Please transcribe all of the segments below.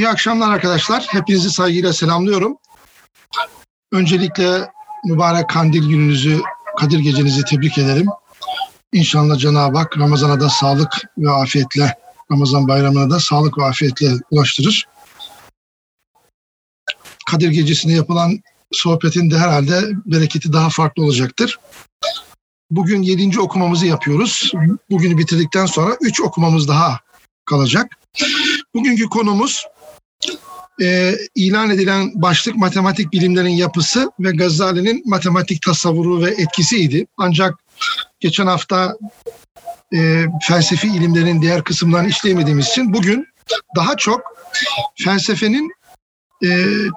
İyi akşamlar arkadaşlar. Hepinizi saygıyla selamlıyorum. Öncelikle mübarek kandil gününüzü, Kadir gecenizi tebrik ederim. İnşallah Cenab-ı Hak Ramazan'a da sağlık ve afiyetle, Ramazan bayramına da sağlık ve afiyetle ulaştırır. Kadir gecesinde yapılan sohbetin de herhalde bereketi daha farklı olacaktır. Bugün yedinci okumamızı yapıyoruz. Bugünü bitirdikten sonra üç okumamız daha kalacak. Bugünkü konumuz e, ilan edilen başlık matematik bilimlerin yapısı ve Gazali'nin matematik tasavvuru ve etkisiydi. Ancak geçen hafta e, felsefi ilimlerin diğer kısımlarını işleyemediğimiz için bugün daha çok felsefenin e,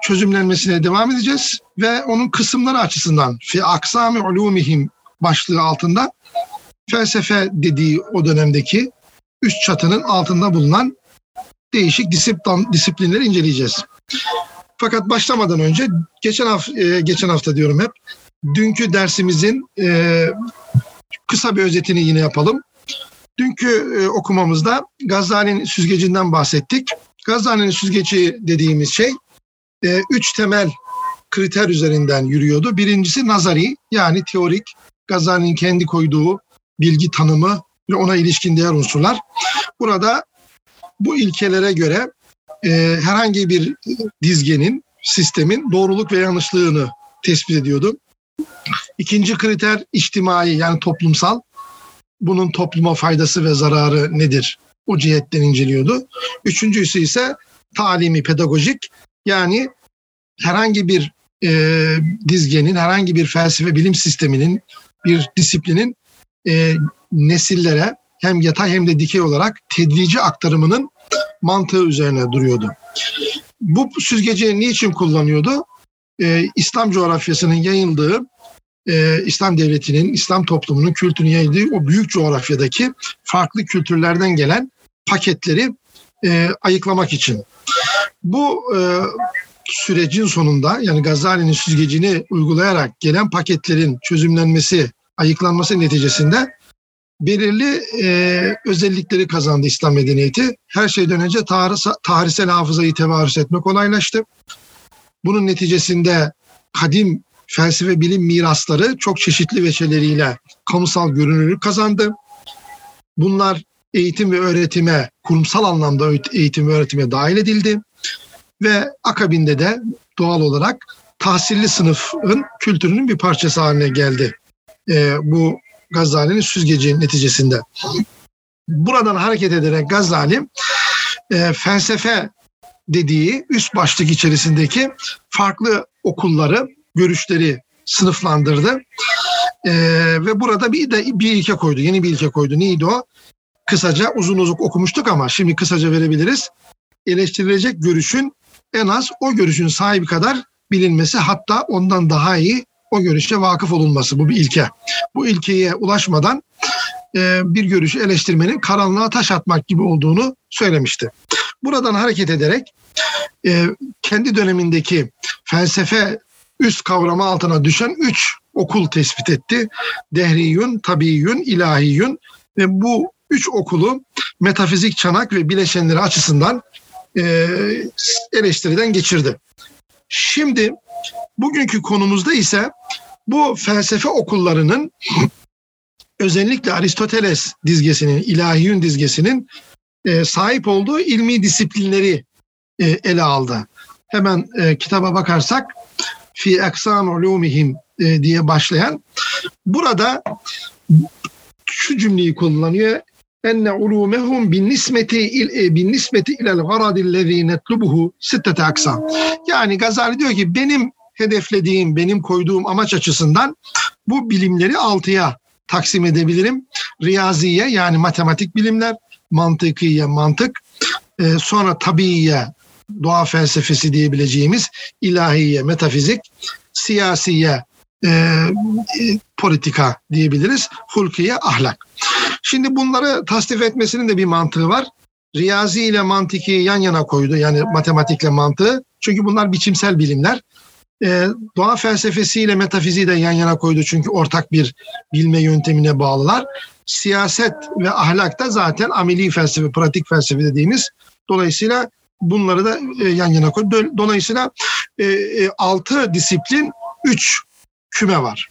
çözümlenmesine devam edeceğiz ve onun kısımları açısından fi aksami ulumihim başlığı altında felsefe dediği o dönemdeki üst çatının altında bulunan değişik disiplin, disiplinleri inceleyeceğiz. Fakat başlamadan önce geçen hafta, e, geçen hafta diyorum hep dünkü dersimizin e, kısa bir özetini yine yapalım. Dünkü e, okumamızda Gazali'nin süzgecinden bahsettik. Gazali'nin süzgeci dediğimiz şey üç temel kriter üzerinden yürüyordu. Birincisi nazari yani teorik Gazali'nin kendi koyduğu bilgi tanımı ve ona ilişkin diğer unsurlar. Burada bu ilkelere göre e, herhangi bir dizgenin, sistemin doğruluk ve yanlışlığını tespit ediyordu. İkinci kriter içtimai yani toplumsal. Bunun topluma faydası ve zararı nedir? O cihetten inceliyordu. Üçüncüsü ise talimi, pedagojik. Yani herhangi bir e, dizgenin, herhangi bir felsefe bilim sisteminin, bir disiplinin e, nesillere hem yatay hem de dikey olarak tedrici aktarımının mantığı üzerine duruyordu. Bu süzgeci niçin kullanıyordu? Ee, İslam coğrafyasının yayıldığı, e, İslam devletinin, İslam toplumunun kültürünün yayıldığı o büyük coğrafyadaki farklı kültürlerden gelen paketleri e, ayıklamak için. Bu e, sürecin sonunda yani Gazali'nin süzgecini uygulayarak gelen paketlerin çözümlenmesi, ayıklanması neticesinde belirli e, özellikleri kazandı İslam medeniyeti. Her şeyden önce tarih, tarihsel hafızayı tevarüs etme kolaylaştı. Bunun neticesinde kadim felsefe bilim mirasları çok çeşitli veçeleriyle kamusal görünürlük kazandı. Bunlar eğitim ve öğretime, kurumsal anlamda eğitim ve öğretime dahil edildi. Ve akabinde de doğal olarak tahsilli sınıfın kültürünün bir parçası haline geldi. E, bu Gazali'nin süzgeci neticesinde. Buradan hareket ederek Gazali e, felsefe dediği üst başlık içerisindeki farklı okulları, görüşleri sınıflandırdı. E, ve burada bir de bir ilke koydu, yeni bir ilke koydu. Neydi o? Kısaca uzun uzun okumuştuk ama şimdi kısaca verebiliriz. Eleştirilecek görüşün en az o görüşün sahibi kadar bilinmesi hatta ondan daha iyi o görüşe vakıf olunması bu bir ilke. Bu ilkeye ulaşmadan e, bir görüşü eleştirmenin karanlığa taş atmak gibi olduğunu söylemişti. Buradan hareket ederek e, kendi dönemindeki felsefe üst kavrama altına düşen üç okul tespit etti. Dehriyün, tabiyün, ilahiyün ve bu üç okulu metafizik çanak ve bileşenleri açısından e, eleştiriden geçirdi. Şimdi bugünkü konumuzda ise bu felsefe okullarının özellikle Aristoteles dizgesinin, ilahiyün dizgesinin e, sahip olduğu ilmi disiplinleri e, ele aldı. Hemen e, kitaba bakarsak fi eksan ulumihim e, diye başlayan burada şu cümleyi kullanıyor. Enne ulumehum bin nismeti il, bin nismeti ilel garadillezî netlubuhu sittete aksam. Yani Gazali diyor ki benim hedeflediğim, benim koyduğum amaç açısından bu bilimleri altıya taksim edebilirim. Riyaziye yani matematik bilimler, mantıkiye mantık, e, sonra tabiiye doğa felsefesi diyebileceğimiz ilahiye metafizik, siyasiye e, politika diyebiliriz, hulkiye ahlak. Şimdi bunları tasnif etmesinin de bir mantığı var. Riyazi ile mantiki yan yana koydu yani matematikle mantığı. Çünkü bunlar biçimsel bilimler e, doğa felsefesiyle metafiziği de yan yana koydu çünkü ortak bir bilme yöntemine bağlılar. Siyaset ve ahlak da zaten ameli felsefe, pratik felsefe dediğimiz. Dolayısıyla bunları da e, yan yana koy. Dolayısıyla e, e, altı disiplin üç küme var.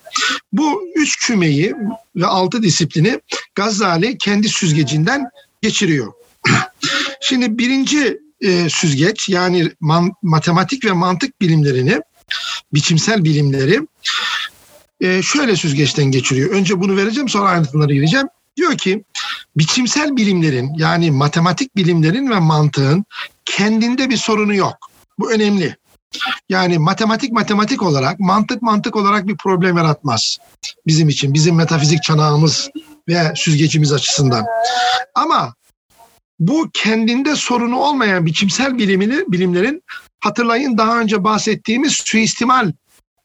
Bu üç kümeyi ve altı disiplini Gazali kendi süzgecinden geçiriyor. Şimdi birinci e, süzgeç yani man, matematik ve mantık bilimlerini, biçimsel bilimleri e, şöyle süzgeçten geçiriyor. Önce bunu vereceğim sonra ayrıntılara gireceğim. Diyor ki biçimsel bilimlerin yani matematik bilimlerin ve mantığın kendinde bir sorunu yok. Bu önemli. Yani matematik matematik olarak, mantık mantık olarak bir problem yaratmaz bizim için, bizim metafizik çanağımız ve süzgecimiz açısından. Ama bu kendinde sorunu olmayan biçimsel bilimini, bilimlerin hatırlayın daha önce bahsettiğimiz suistimal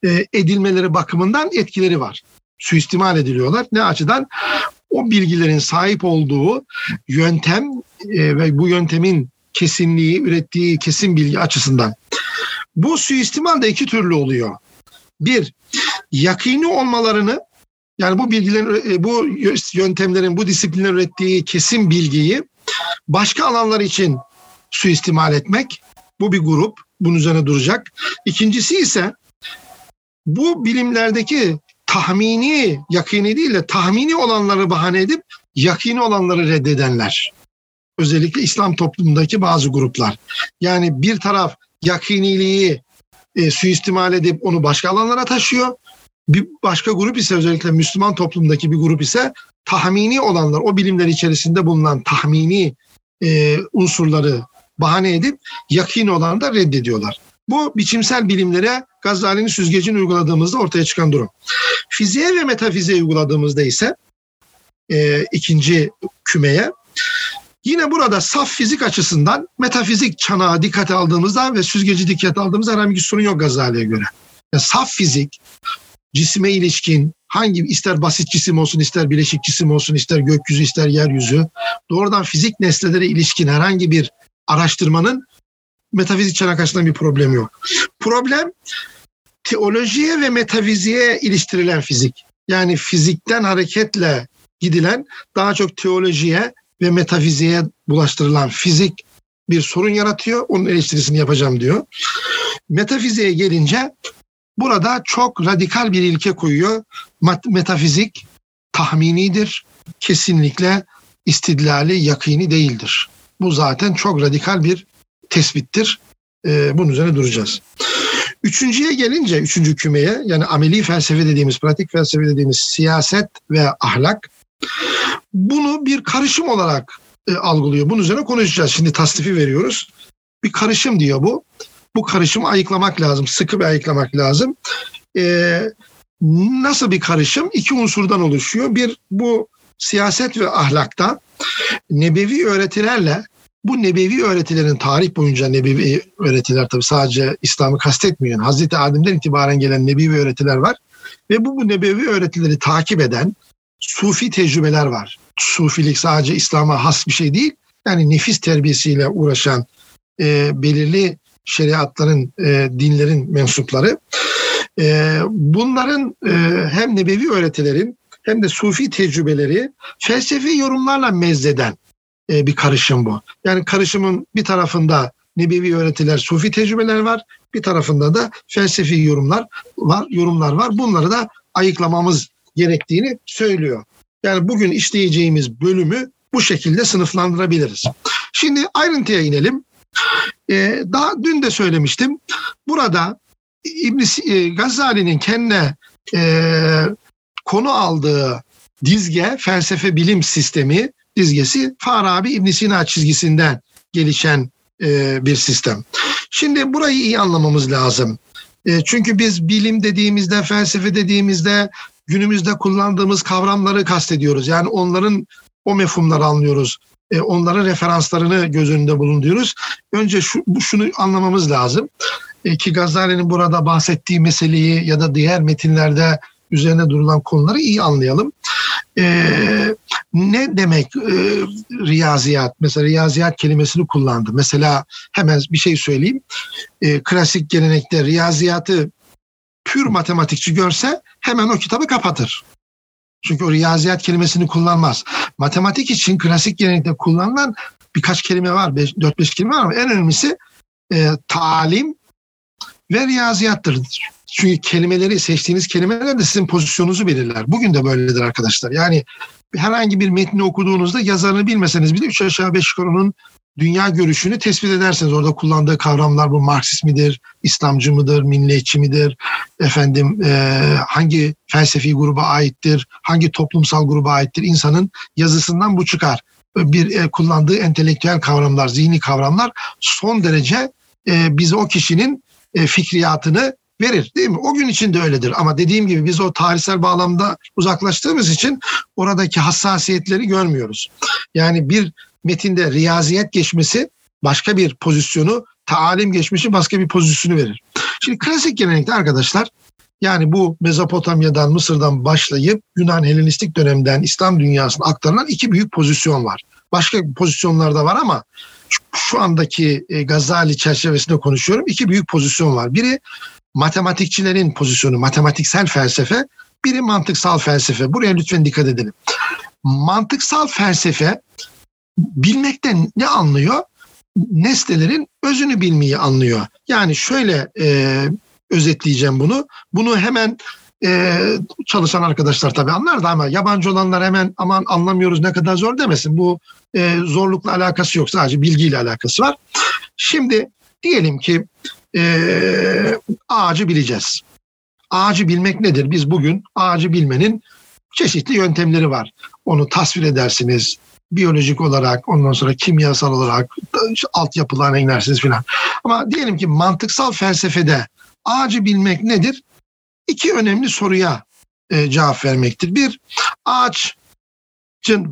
e, edilmeleri bakımından etkileri var. Suistimal ediliyorlar. Ne açıdan? O bilgilerin sahip olduğu yöntem e, ve bu yöntemin kesinliği, ürettiği kesin bilgi açısından. Bu suistimal de iki türlü oluyor. Bir, yakini olmalarını yani bu bilgilerin, e, bu yöntemlerin, bu disiplinlerin ürettiği kesin bilgiyi başka alanlar için suistimal etmek. Bu bir grup. Bunun üzerine duracak. İkincisi ise bu bilimlerdeki tahmini, yakini değil de tahmini olanları bahane edip yakini olanları reddedenler. Özellikle İslam toplumundaki bazı gruplar. Yani bir taraf yakiniliği e, suistimal edip onu başka alanlara taşıyor. Bir başka grup ise özellikle Müslüman toplumdaki bir grup ise tahmini olanlar, o bilimler içerisinde bulunan tahmini e, unsurları bahane edip yakin olanı da reddediyorlar. Bu biçimsel bilimlere Gazali'nin süzgecini uyguladığımızda ortaya çıkan durum. Fiziğe ve metafiziğe uyguladığımızda ise e, ikinci kümeye Yine burada saf fizik açısından metafizik çanağı dikkate aldığımızda ve süzgeci dikkate aldığımızda herhangi bir sorun yok Gazali'ye göre. Yani saf fizik, cisme ilişkin hangi ister basit cisim olsun ister bileşik cisim olsun ister gökyüzü ister yeryüzü doğrudan fizik nesnelere ilişkin herhangi bir araştırmanın metafizik çanak bir problem yok. Problem teolojiye ve metafiziğe iliştirilen fizik. Yani fizikten hareketle gidilen daha çok teolojiye ve metafiziğe bulaştırılan fizik bir sorun yaratıyor. Onun eleştirisini yapacağım diyor. Metafiziğe gelince burada çok radikal bir ilke koyuyor. Metafizik tahminidir. Kesinlikle istidlali, yakini değildir. Bu zaten çok radikal bir tespittir. Ee, bunun üzerine duracağız. Üçüncüye gelince, üçüncü kümeye yani ameli felsefe dediğimiz, pratik felsefe dediğimiz siyaset ve ahlak bunu bir karışım olarak e, algılıyor. Bunun üzerine konuşacağız. Şimdi tasnifi veriyoruz. Bir karışım diyor bu. Bu karışımı ayıklamak lazım. Sıkı bir ayıklamak lazım. E, nasıl bir karışım? İki unsurdan oluşuyor. Bir bu siyaset ve ahlakta nebevi öğretilerle bu nebevi öğretilerin tarih boyunca nebevi öğretiler tabi sadece İslam'ı kastetmiyor. Hazreti Adem'den itibaren gelen nebevi öğretiler var. Ve bu, bu nebevi öğretileri takip eden sufi tecrübeler var. Sufilik sadece İslam'a has bir şey değil. Yani nefis terbiyesiyle uğraşan e, belirli şeriatların, e, dinlerin mensupları. E, bunların e, hem nebevi öğretilerin hem de sufi tecrübeleri felsefi yorumlarla mezleden e, bir karışım bu. Yani karışımın bir tarafında nebevi öğretiler, sufi tecrübeler var. Bir tarafında da felsefi yorumlar var, yorumlar var. Bunları da ayıklamamız gerektiğini söylüyor. Yani bugün işleyeceğimiz bölümü bu şekilde sınıflandırabiliriz. Şimdi ayrıntıya inelim. Ee, daha dün de söylemiştim. Burada İbn e, Gazali'nin kendine e, konu aldığı dizge, felsefe bilim sistemi dizgesi Farabi İbn Sina çizgisinden gelişen e, bir sistem. Şimdi burayı iyi anlamamız lazım. E, çünkü biz bilim dediğimizde, felsefe dediğimizde günümüzde kullandığımız kavramları kastediyoruz. Yani onların o mefhumları anlıyoruz. E, onların referanslarını göz önünde bulunduruyoruz. Önce şu, şunu anlamamız lazım. E, ki Gazali'nin burada bahsettiği meseleyi ya da diğer metinlerde üzerine durulan konuları iyi anlayalım. Ee, ne demek e, riyaziyat? Mesela riyaziyat kelimesini kullandı. Mesela hemen bir şey söyleyeyim. E, klasik gelenekte riyaziyatı pür matematikçi görse hemen o kitabı kapatır. Çünkü o riyaziyat kelimesini kullanmaz. Matematik için klasik gelenekte kullanılan birkaç kelime var, 4-5 kelime var ama en önemlisi e, talim ve riyaziyattır. Çünkü kelimeleri, seçtiğiniz kelimeler de sizin pozisyonunuzu belirler. Bugün de böyledir arkadaşlar. Yani herhangi bir metni okuduğunuzda yazarını bilmeseniz bile üç aşağı beş yukarı dünya görüşünü tespit ederseniz orada kullandığı kavramlar bu Marksist midir, İslamcı mıdır, milliyetçi midir, efendim e, hangi felsefi gruba aittir, hangi toplumsal gruba aittir insanın yazısından bu çıkar. Bir e, kullandığı entelektüel kavramlar, zihni kavramlar son derece e, bize o kişinin e, fikriyatını verir değil mi? O gün için de öyledir ama dediğim gibi biz o tarihsel bağlamda uzaklaştığımız için oradaki hassasiyetleri görmüyoruz. Yani bir metinde riyaziyet geçmesi başka bir pozisyonu, taalim geçmişi başka bir pozisyonu verir. Şimdi klasik gelenekte arkadaşlar yani bu Mezopotamya'dan, Mısır'dan başlayıp Yunan Helenistik dönemden İslam dünyasına aktarılan iki büyük pozisyon var. Başka pozisyonlar da var ama şu andaki e, Gazali çerçevesinde konuşuyorum. İki büyük pozisyon var. Biri matematikçilerin pozisyonu, matematiksel felsefe. Biri mantıksal felsefe. Buraya lütfen dikkat edelim. Mantıksal felsefe bilmekten ne anlıyor? Nesnelerin özünü bilmeyi anlıyor. Yani şöyle e, özetleyeceğim bunu. Bunu hemen e, çalışan arkadaşlar tabii anlar da ama yabancı olanlar hemen aman anlamıyoruz ne kadar zor demesin. Bu e, zorlukla alakası yok sadece bilgiyle alakası var. Şimdi diyelim ki e, ağacı bileceğiz. Ağacı bilmek nedir? Biz bugün ağacı bilmenin çeşitli yöntemleri var. Onu tasvir edersiniz, biyolojik olarak, ondan sonra kimyasal olarak altyapılarına inersiniz filan. Ama diyelim ki mantıksal felsefede ağacı bilmek nedir? İki önemli soruya e, cevap vermektir. Bir, ağaçın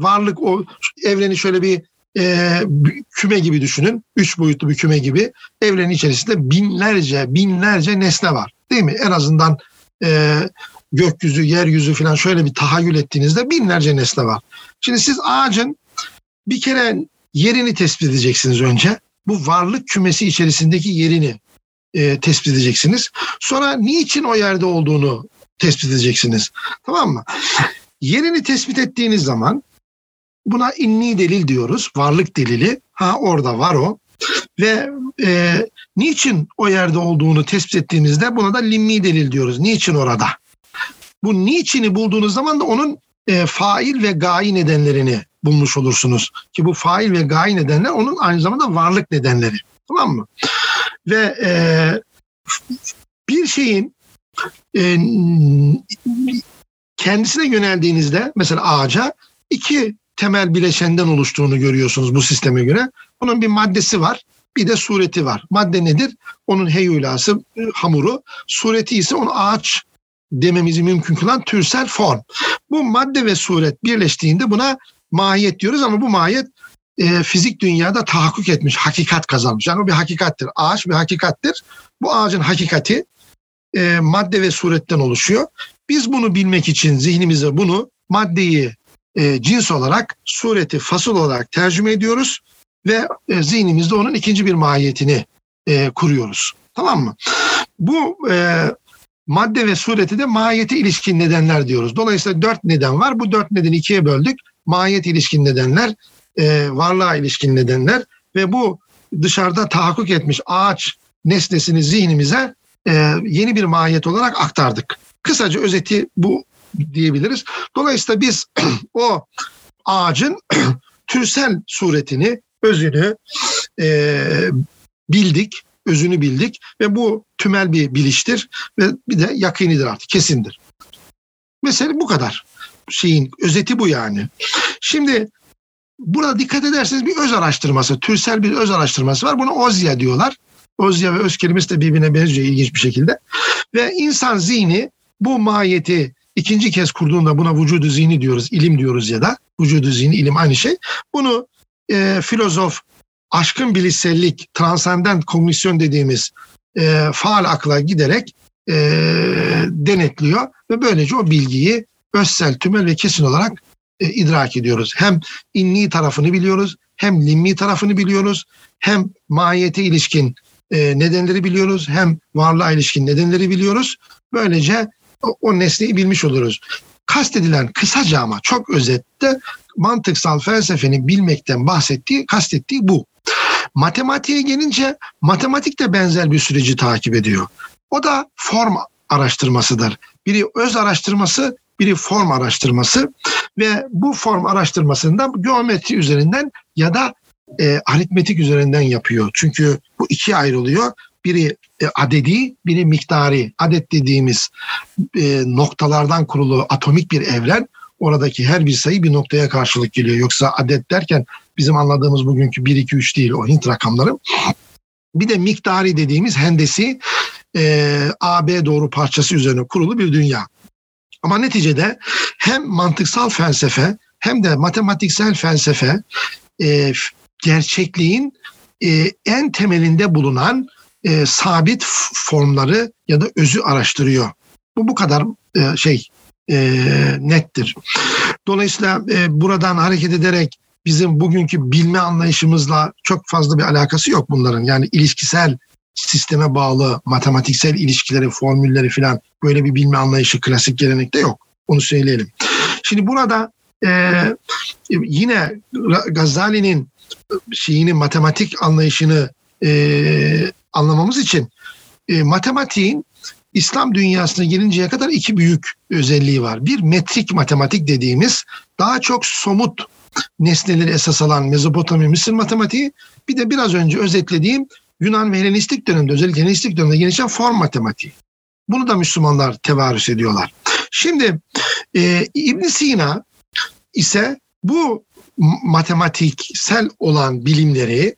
varlık, o evreni şöyle bir e, küme gibi düşünün. Üç boyutlu bir küme gibi. Evrenin içerisinde binlerce, binlerce nesne var. Değil mi? En azından e, gökyüzü, yeryüzü falan şöyle bir tahayyül ettiğinizde binlerce nesne var. Şimdi siz ağacın bir kere yerini tespit edeceksiniz önce. Bu varlık kümesi içerisindeki yerini e, tespit edeceksiniz. Sonra niçin o yerde olduğunu tespit edeceksiniz. Tamam mı? Yerini tespit ettiğiniz zaman buna inni delil diyoruz. Varlık delili. Ha orada var o. Ve e, niçin o yerde olduğunu tespit ettiğimizde buna da limmi delil diyoruz. Niçin orada? Bu niçini bulduğunuz zaman da onun e, fail ve gayi nedenlerini bulmuş olursunuz. Ki bu fail ve gayi nedenler onun aynı zamanda varlık nedenleri. Tamam mı? Ve e, bir şeyin e, kendisine yöneldiğinizde mesela ağaca iki temel bileşenden oluştuğunu görüyorsunuz bu sisteme göre. Bunun bir maddesi var, bir de sureti var. Madde nedir? Onun heyulası, e, hamuru. Sureti ise onu ağaç dememizi mümkün kılan türsel form. Bu madde ve suret birleştiğinde buna mahiyet diyoruz ama bu mahiyet e, fizik dünyada tahakkuk etmiş, hakikat kazanmış. Yani o bir hakikattir. Ağaç bir hakikattir. Bu ağacın hakikati e, madde ve suretten oluşuyor. Biz bunu bilmek için zihnimize bunu maddeyi e, cins olarak, sureti fasıl olarak tercüme ediyoruz ve e, zihnimizde onun ikinci bir mahiyetini e, kuruyoruz. Tamam mı? Bu e, madde ve sureti de mahiyete ilişkin nedenler diyoruz. Dolayısıyla dört neden var. Bu dört nedeni ikiye böldük. Mahiyet ilişkin nedenler, e, varlığa ilişkin nedenler ve bu dışarıda tahakkuk etmiş ağaç nesnesini zihnimize e, yeni bir mahiyet olarak aktardık. Kısaca özeti bu diyebiliriz. Dolayısıyla biz o ağacın türsel suretini, özünü e, bildik, özünü bildik ve bu tümel bir biliştir ve bir de yakinidir artık, kesindir. Mesela bu kadar şeyin özeti bu yani. Şimdi burada dikkat ederseniz bir öz araştırması, türsel bir öz araştırması var. Bunu Ozya diyorlar. Ozya ve öz kelimesi de birbirine benziyor ilginç bir şekilde. Ve insan zihni bu mahiyeti ikinci kez kurduğunda buna vücudu zihni diyoruz, ilim diyoruz ya da vücudu zihni, ilim aynı şey. Bunu e, filozof, aşkın bilişsellik, transcendent kognisyon dediğimiz e, faal akla giderek e, denetliyor ve böylece o bilgiyi özsel, tümel ve kesin olarak e, idrak ediyoruz. Hem inni tarafını biliyoruz, hem limmi tarafını biliyoruz, hem mahiyete ilişkin e, nedenleri biliyoruz, hem varlığa ilişkin nedenleri biliyoruz. Böylece o, nesneyi bilmiş oluruz. kastedilen kısaca ama çok özette mantıksal felsefenin bilmekten bahsettiği, kastettiği bu. Matematiğe gelince matematik de benzer bir süreci takip ediyor. O da form araştırmasıdır. Biri öz araştırması, biri form araştırması ve bu form araştırmasında geometri üzerinden ya da e, aritmetik üzerinden yapıyor. Çünkü bu ikiye ayrılıyor. Biri e, adedi, biri miktari. Adet dediğimiz e, noktalardan kurulu atomik bir evren. Oradaki her bir sayı bir noktaya karşılık geliyor. Yoksa adet derken bizim anladığımız bugünkü 1, 2, 3 değil o Hint rakamları. Bir de miktari dediğimiz hendesi e, AB doğru parçası üzerine kurulu bir dünya. Ama neticede hem mantıksal felsefe hem de matematiksel felsefe gerçekliğin en temelinde bulunan e, sabit formları ya da özü araştırıyor. Bu bu kadar e, şey e, nettir. Dolayısıyla e, buradan hareket ederek bizim bugünkü bilme anlayışımızla çok fazla bir alakası yok bunların. Yani ilişkisel sisteme bağlı matematiksel ilişkileri, formülleri falan böyle bir bilme anlayışı klasik gelenekte yok. Onu söyleyelim. Şimdi burada e, yine Gazali'nin şeyini matematik anlayışını e, anlamamız için e, matematiğin İslam dünyasına gelinceye kadar iki büyük özelliği var. Bir metrik matematik dediğimiz daha çok somut nesneleri esas alan Mezopotamya Mısır matematiği bir de biraz önce özetlediğim Yunan ve Helenistik dönemde özellikle Helenistik dönemde gelişen form matematiği. Bunu da Müslümanlar tevarüs ediyorlar. Şimdi e, ibn Sina ise bu matematiksel olan bilimleri,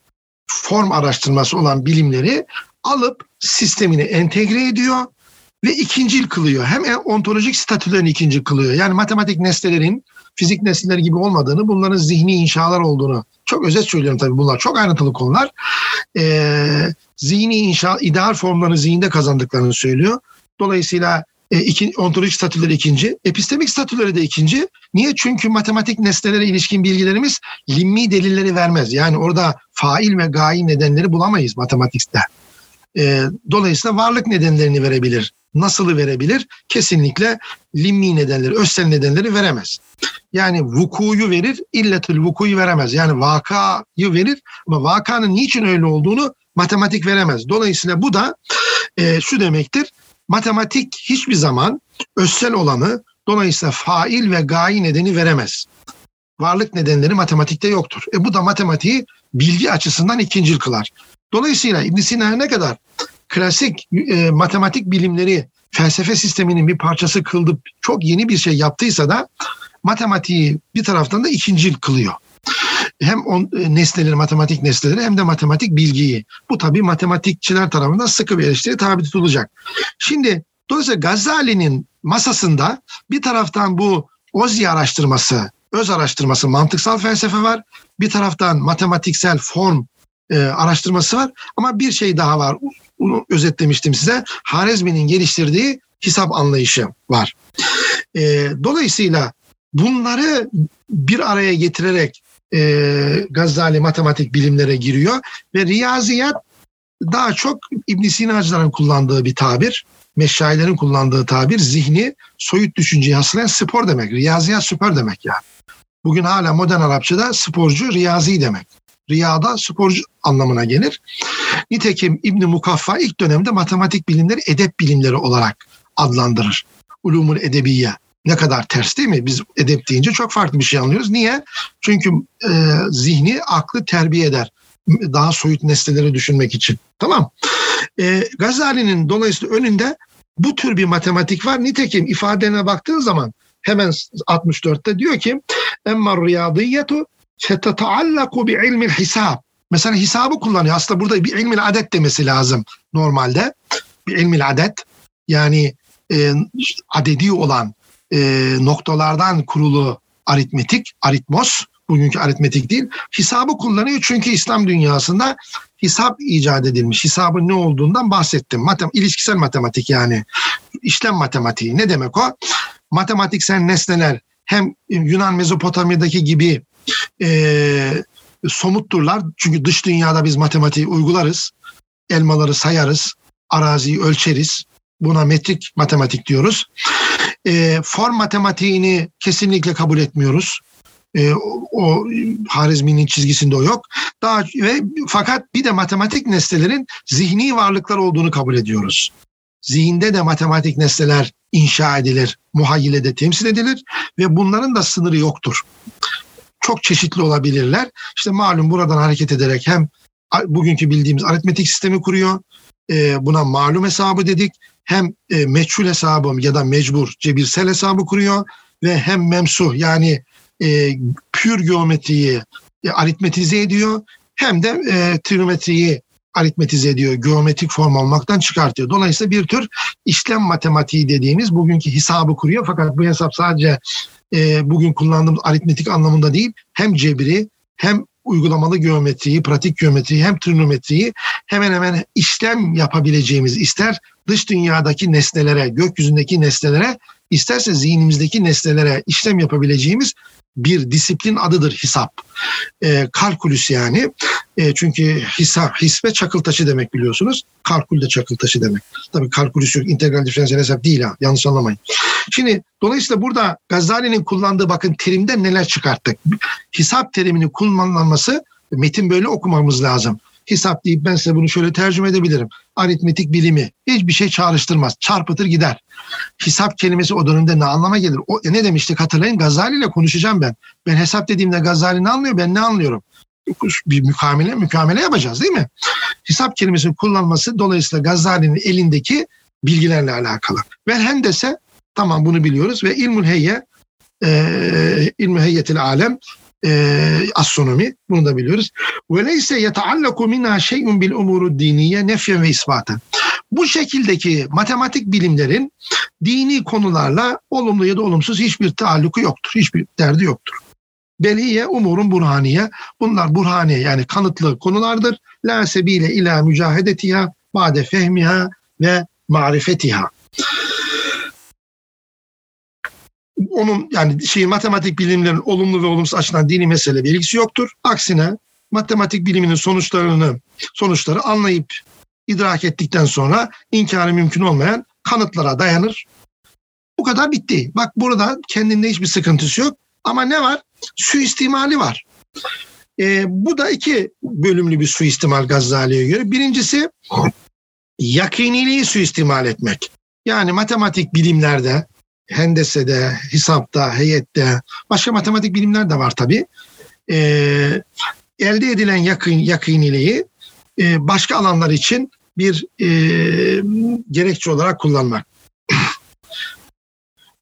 form araştırması olan bilimleri alıp sistemine entegre ediyor ve ikincil kılıyor. Hem ontolojik statülerini ikincil kılıyor. Yani matematik nesnelerin fizik nesneleri gibi olmadığını, bunların zihni inşalar olduğunu. Çok özet söylüyorum tabii bunlar. Çok ayrıntılı konular. Ee, zihni inşa, ideal formlarını zihinde kazandıklarını söylüyor. Dolayısıyla e, iki, ontolojik statüleri ikinci, epistemik statüleri de ikinci. Niye? Çünkü matematik nesnelere ilişkin bilgilerimiz limmi delilleri vermez. Yani orada fail ve gayi nedenleri bulamayız matematikte. E, dolayısıyla varlık nedenlerini verebilir. Nasılı verebilir? Kesinlikle limmi nedenleri, özsel nedenleri veremez. Yani vukuyu verir, illetül vukuyu veremez. Yani vakayı verir ama vakanın niçin öyle olduğunu matematik veremez. Dolayısıyla bu da e, şu demektir matematik hiçbir zaman özsel olanı dolayısıyla fail ve gayi nedeni veremez. Varlık nedenleri matematikte yoktur. E bu da matematiği bilgi açısından ikincil kılar. Dolayısıyla İbn Sina ne kadar klasik e, matematik bilimleri felsefe sisteminin bir parçası kıldı, çok yeni bir şey yaptıysa da matematiği bir taraftan da ikincil kılıyor hem on, e, nesneleri, matematik nesneleri hem de matematik bilgiyi. Bu tabii matematikçiler tarafından sıkı bir eleştiri tabi tutulacak. Şimdi dolayısıyla Gazali'nin masasında bir taraftan bu Ozi araştırması, öz araştırması, mantıksal felsefe var. Bir taraftan matematiksel form e, araştırması var. Ama bir şey daha var. Bunu özetlemiştim size. Harizmi'nin geliştirdiği hesap anlayışı var. E, dolayısıyla bunları bir araya getirerek e, Gazali matematik bilimlere giriyor ve riyaziyat daha çok İbn Sina'cıların kullandığı bir tabir. Meşayilerin kullandığı tabir zihni soyut düşünceyi haslayan spor demek. Riyaziyat spor demek yani. Bugün hala modern Arapçada sporcu riyazi demek. Riyada sporcu anlamına gelir. Nitekim İbn Mukaffa ilk dönemde matematik bilimleri edep bilimleri olarak adlandırır. Ulumul edebiye ne kadar ters değil mi? Biz edep deyince çok farklı bir şey anlıyoruz. Niye? Çünkü e, zihni aklı terbiye eder. Daha soyut nesneleri düşünmek için. Tamam. E, Gazali'nin dolayısıyla önünde bu tür bir matematik var. Nitekim ifadene baktığın zaman hemen 64'te diyor ki emma riyadiyetu fetetaallaku bi ilmil hisab. Mesela hesabı kullanıyor. Aslında burada bir ilmil adet demesi lazım normalde. Bir ilmil adet yani e, adedi olan e, noktalardan kurulu aritmetik, aritmos, bugünkü aritmetik değil, hesabı kullanıyor çünkü İslam dünyasında hesap icat edilmiş. Hesabın ne olduğundan bahsettim. Matem ilişkisel matematik yani. işlem matematiği. Ne demek o? Matematiksel nesneler hem Yunan Mezopotamya'daki gibi e, somutturlar. Çünkü dış dünyada biz matematiği uygularız. Elmaları sayarız, araziyi ölçeriz. Buna metrik matematik diyoruz. E, form matematiğini kesinlikle kabul etmiyoruz. E, o, o Harizmi'nin çizgisinde o yok. Daha ve fakat bir de matematik nesnelerin zihni varlıklar olduğunu kabul ediyoruz. Zihinde de matematik nesneler inşa edilir, muhayyilede temsil edilir ve bunların da sınırı yoktur. Çok çeşitli olabilirler. İşte malum buradan hareket ederek hem bugünkü bildiğimiz aritmetik sistemi kuruyor. E, buna malum hesabı dedik. Hem e, meçhul hesabı ya da mecbur cebirsel hesabı kuruyor ve hem memsuh yani e, pür geometriyi e, aritmetize ediyor hem de e, trigonometriyi aritmetize ediyor, geometrik form olmaktan çıkartıyor. Dolayısıyla bir tür işlem matematiği dediğimiz bugünkü hesabı kuruyor. Fakat bu hesap sadece e, bugün kullandığımız aritmetik anlamında değil, hem cebri hem uygulamalı geometriyi, pratik geometriyi hem trigonometriyi hemen hemen işlem yapabileceğimiz ister dış dünyadaki nesnelere, gökyüzündeki nesnelere, isterse zihnimizdeki nesnelere işlem yapabileceğimiz bir disiplin adıdır hesap. E, kalkülüs yani. E, çünkü hesap, his ve çakıl taşı demek biliyorsunuz. Kalkül de çakıl taşı demek. Tabii kalkülüs yok, integral diferansiyel hesap değil ha. Yanlış anlamayın. Şimdi dolayısıyla burada Gazali'nin kullandığı bakın terimden neler çıkarttık. Hesap terimini kullanılması metin böyle okumamız lazım hesap deyip ben size bunu şöyle tercüme edebilirim. Aritmetik bilimi hiçbir şey çağrıştırmaz. Çarpıtır gider. Hesap kelimesi o dönemde ne anlama gelir? O, e, ne demiştik hatırlayın Gazali ile konuşacağım ben. Ben hesap dediğimde Gazali ne anlıyor ben ne anlıyorum? Bir mükemele mükemele yapacağız değil mi? Hesap kelimesinin kullanılması dolayısıyla Gazali'nin elindeki bilgilerle alakalı. Ve hendese tamam bunu biliyoruz ve ilmul heyye e, ilmü heyyetil alem e, astronomi bunu da biliyoruz. Ve neyse yetaallaku minha şey'un bil umuru diniye nefyen ve isbaten. Bu şekildeki matematik bilimlerin dini konularla olumlu ya da olumsuz hiçbir taalluku yoktur. Hiçbir derdi yoktur. Beliye umurun burhaniye. Bunlar burhaniye yani kanıtlı konulardır. La sebile ila mücahedetiha ba'de fehmiha ve marifetiha onun yani şey matematik bilimlerin olumlu ve olumsuz açıdan dini mesele bir ilgisi yoktur. Aksine matematik biliminin sonuçlarını sonuçları anlayıp idrak ettikten sonra inkarı mümkün olmayan kanıtlara dayanır. Bu kadar bitti. Bak burada kendinde hiçbir sıkıntısı yok. Ama ne var? Suistimali var. E, bu da iki bölümlü bir suistimal Gazali'ye göre. Birincisi yakiniliği suistimal etmek. Yani matematik bilimlerde hendesede, hesapta, heyette, başka matematik bilimler de var tabii. Ee, elde edilen yakın yakıniliği e, başka alanlar için bir e, gerekçe olarak kullanmak.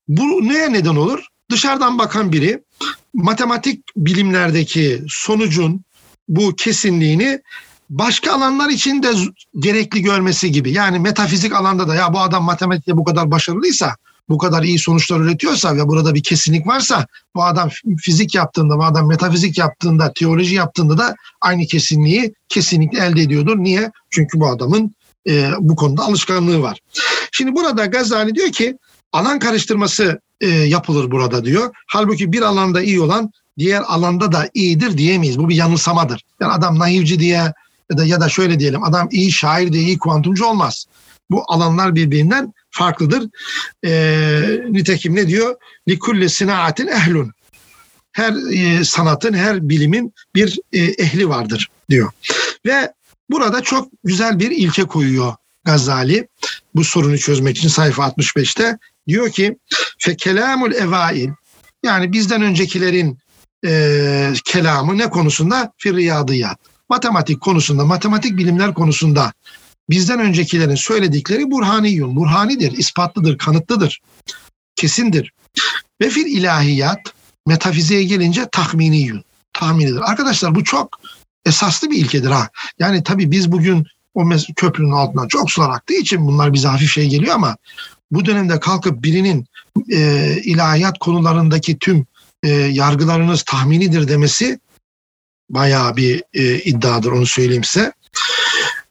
Bu neye neden olur? Dışarıdan bakan biri matematik bilimlerdeki sonucun bu kesinliğini başka alanlar için de gerekli görmesi gibi. Yani metafizik alanda da ya bu adam matematikte bu kadar başarılıysa bu kadar iyi sonuçlar üretiyorsa ve burada bir kesinlik varsa bu adam fizik yaptığında, bu adam metafizik yaptığında, teoloji yaptığında da aynı kesinliği kesinlikle elde ediyordur. Niye? Çünkü bu adamın e, bu konuda alışkanlığı var. Şimdi burada Gazali diyor ki alan karıştırması e, yapılır burada diyor. Halbuki bir alanda iyi olan diğer alanda da iyidir diyemeyiz. Bu bir yanılsamadır. Yani adam naivci diye ya da ya da şöyle diyelim adam iyi şair diye iyi kuantumcu olmaz. Bu alanlar birbirinden farklıdır. E, nitekim ne diyor? Likulli sinaatin ehlun. Her e, sanatın, her bilimin bir e, ehli vardır diyor. Ve burada çok güzel bir ilke koyuyor Gazali bu sorunu çözmek için sayfa 65'te. Diyor ki fe kelamul evail yani bizden öncekilerin e, kelamı ne konusunda? Firriyadiyat. Matematik konusunda, matematik bilimler konusunda bizden öncekilerin söyledikleri burhaniyun, burhanidir, ispatlıdır, kanıtlıdır, kesindir. Ve fil ilahiyat, metafiziğe gelince tahminiyun, tahminidir. Arkadaşlar bu çok esaslı bir ilkedir ha. Yani tabii biz bugün o köprünün altından çok sular aktığı için bunlar bize hafif şey geliyor ama bu dönemde kalkıp birinin e, ilahiyat konularındaki tüm e, yargılarınız tahminidir demesi bayağı bir e, iddiadır onu söyleyeyim size.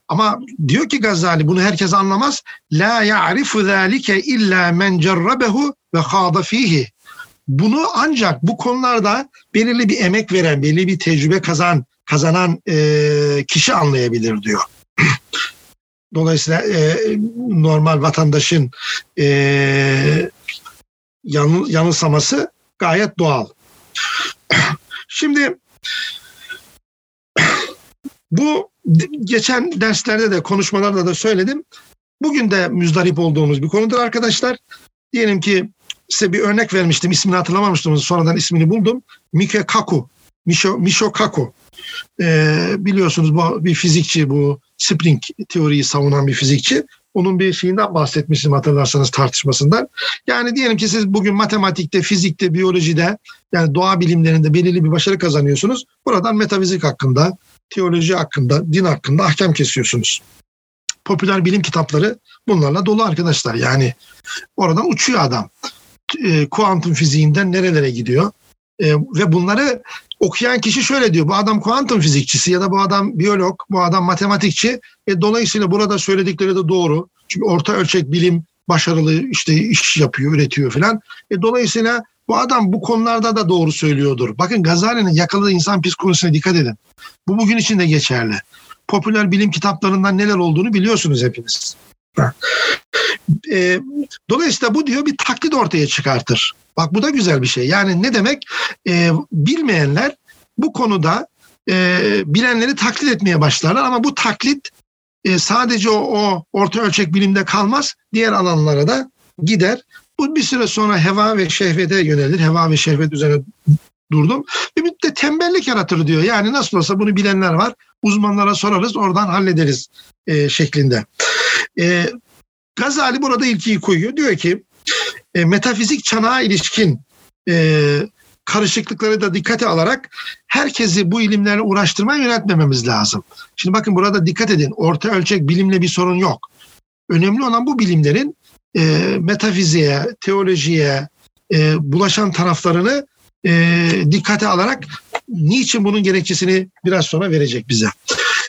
Ama diyor ki Gazali bunu herkes anlamaz. La ya'rifu zalike illa men cerrabehu ve khada fihi. Bunu ancak bu konularda belirli bir emek veren, belirli bir tecrübe kazan kazanan e, kişi anlayabilir diyor. Dolayısıyla e, normal vatandaşın e, yan, yanılsaması gayet doğal. Şimdi bu geçen derslerde de konuşmalarda da söyledim. Bugün de müzdarip olduğumuz bir konudur arkadaşlar. Diyelim ki size bir örnek vermiştim. ismini hatırlamamıştım. Sonradan ismini buldum. Mike Kaku. Misho, Misho Kaku. Ee, biliyorsunuz bu bir fizikçi bu spring teoriyi savunan bir fizikçi. Onun bir şeyinden bahsetmiştim hatırlarsanız tartışmasından. Yani diyelim ki siz bugün matematikte, fizikte, biyolojide yani doğa bilimlerinde belirli bir başarı kazanıyorsunuz. Buradan metafizik hakkında, teoloji hakkında, din hakkında ahkam kesiyorsunuz. Popüler bilim kitapları bunlarla dolu arkadaşlar. Yani oradan uçuyor adam. E, kuantum fiziğinden nerelere gidiyor? E, ve bunları okuyan kişi şöyle diyor. Bu adam kuantum fizikçisi ya da bu adam biyolog, bu adam matematikçi. E, dolayısıyla burada söyledikleri de doğru. Çünkü orta ölçek bilim başarılı işte iş yapıyor, üretiyor filan. E, dolayısıyla bu adam bu konularda da doğru söylüyordur. Bakın Gazali'nin yakaladığı insan psikolojisine dikkat edin. Bu bugün için de geçerli. Popüler bilim kitaplarından neler olduğunu biliyorsunuz hepiniz. E, dolayısıyla bu diyor bir taklit ortaya çıkartır. Bak bu da güzel bir şey. Yani ne demek? E, bilmeyenler bu konuda e, bilenleri taklit etmeye başlarlar ama bu taklit e, sadece o orta ölçek bilimde kalmaz. Diğer alanlara da gider. Bu bir süre sonra heva ve şehvete yönelir. Heva ve şehvet üzerine durdum. Bir de tembellik yaratır diyor. Yani nasıl olsa bunu bilenler var. Uzmanlara sorarız oradan hallederiz e, şeklinde. E, Gazali burada ilkiyi koyuyor. Diyor ki e, metafizik çanağa ilişkin e, karışıklıkları da dikkate alarak herkesi bu ilimlerle uğraştırmaya yönetmememiz lazım. Şimdi bakın burada dikkat edin. Orta ölçek bilimle bir sorun yok. Önemli olan bu bilimlerin e, metafiziğe, teolojiye e, bulaşan taraflarını e, dikkate alarak niçin bunun gerekçesini biraz sonra verecek bize.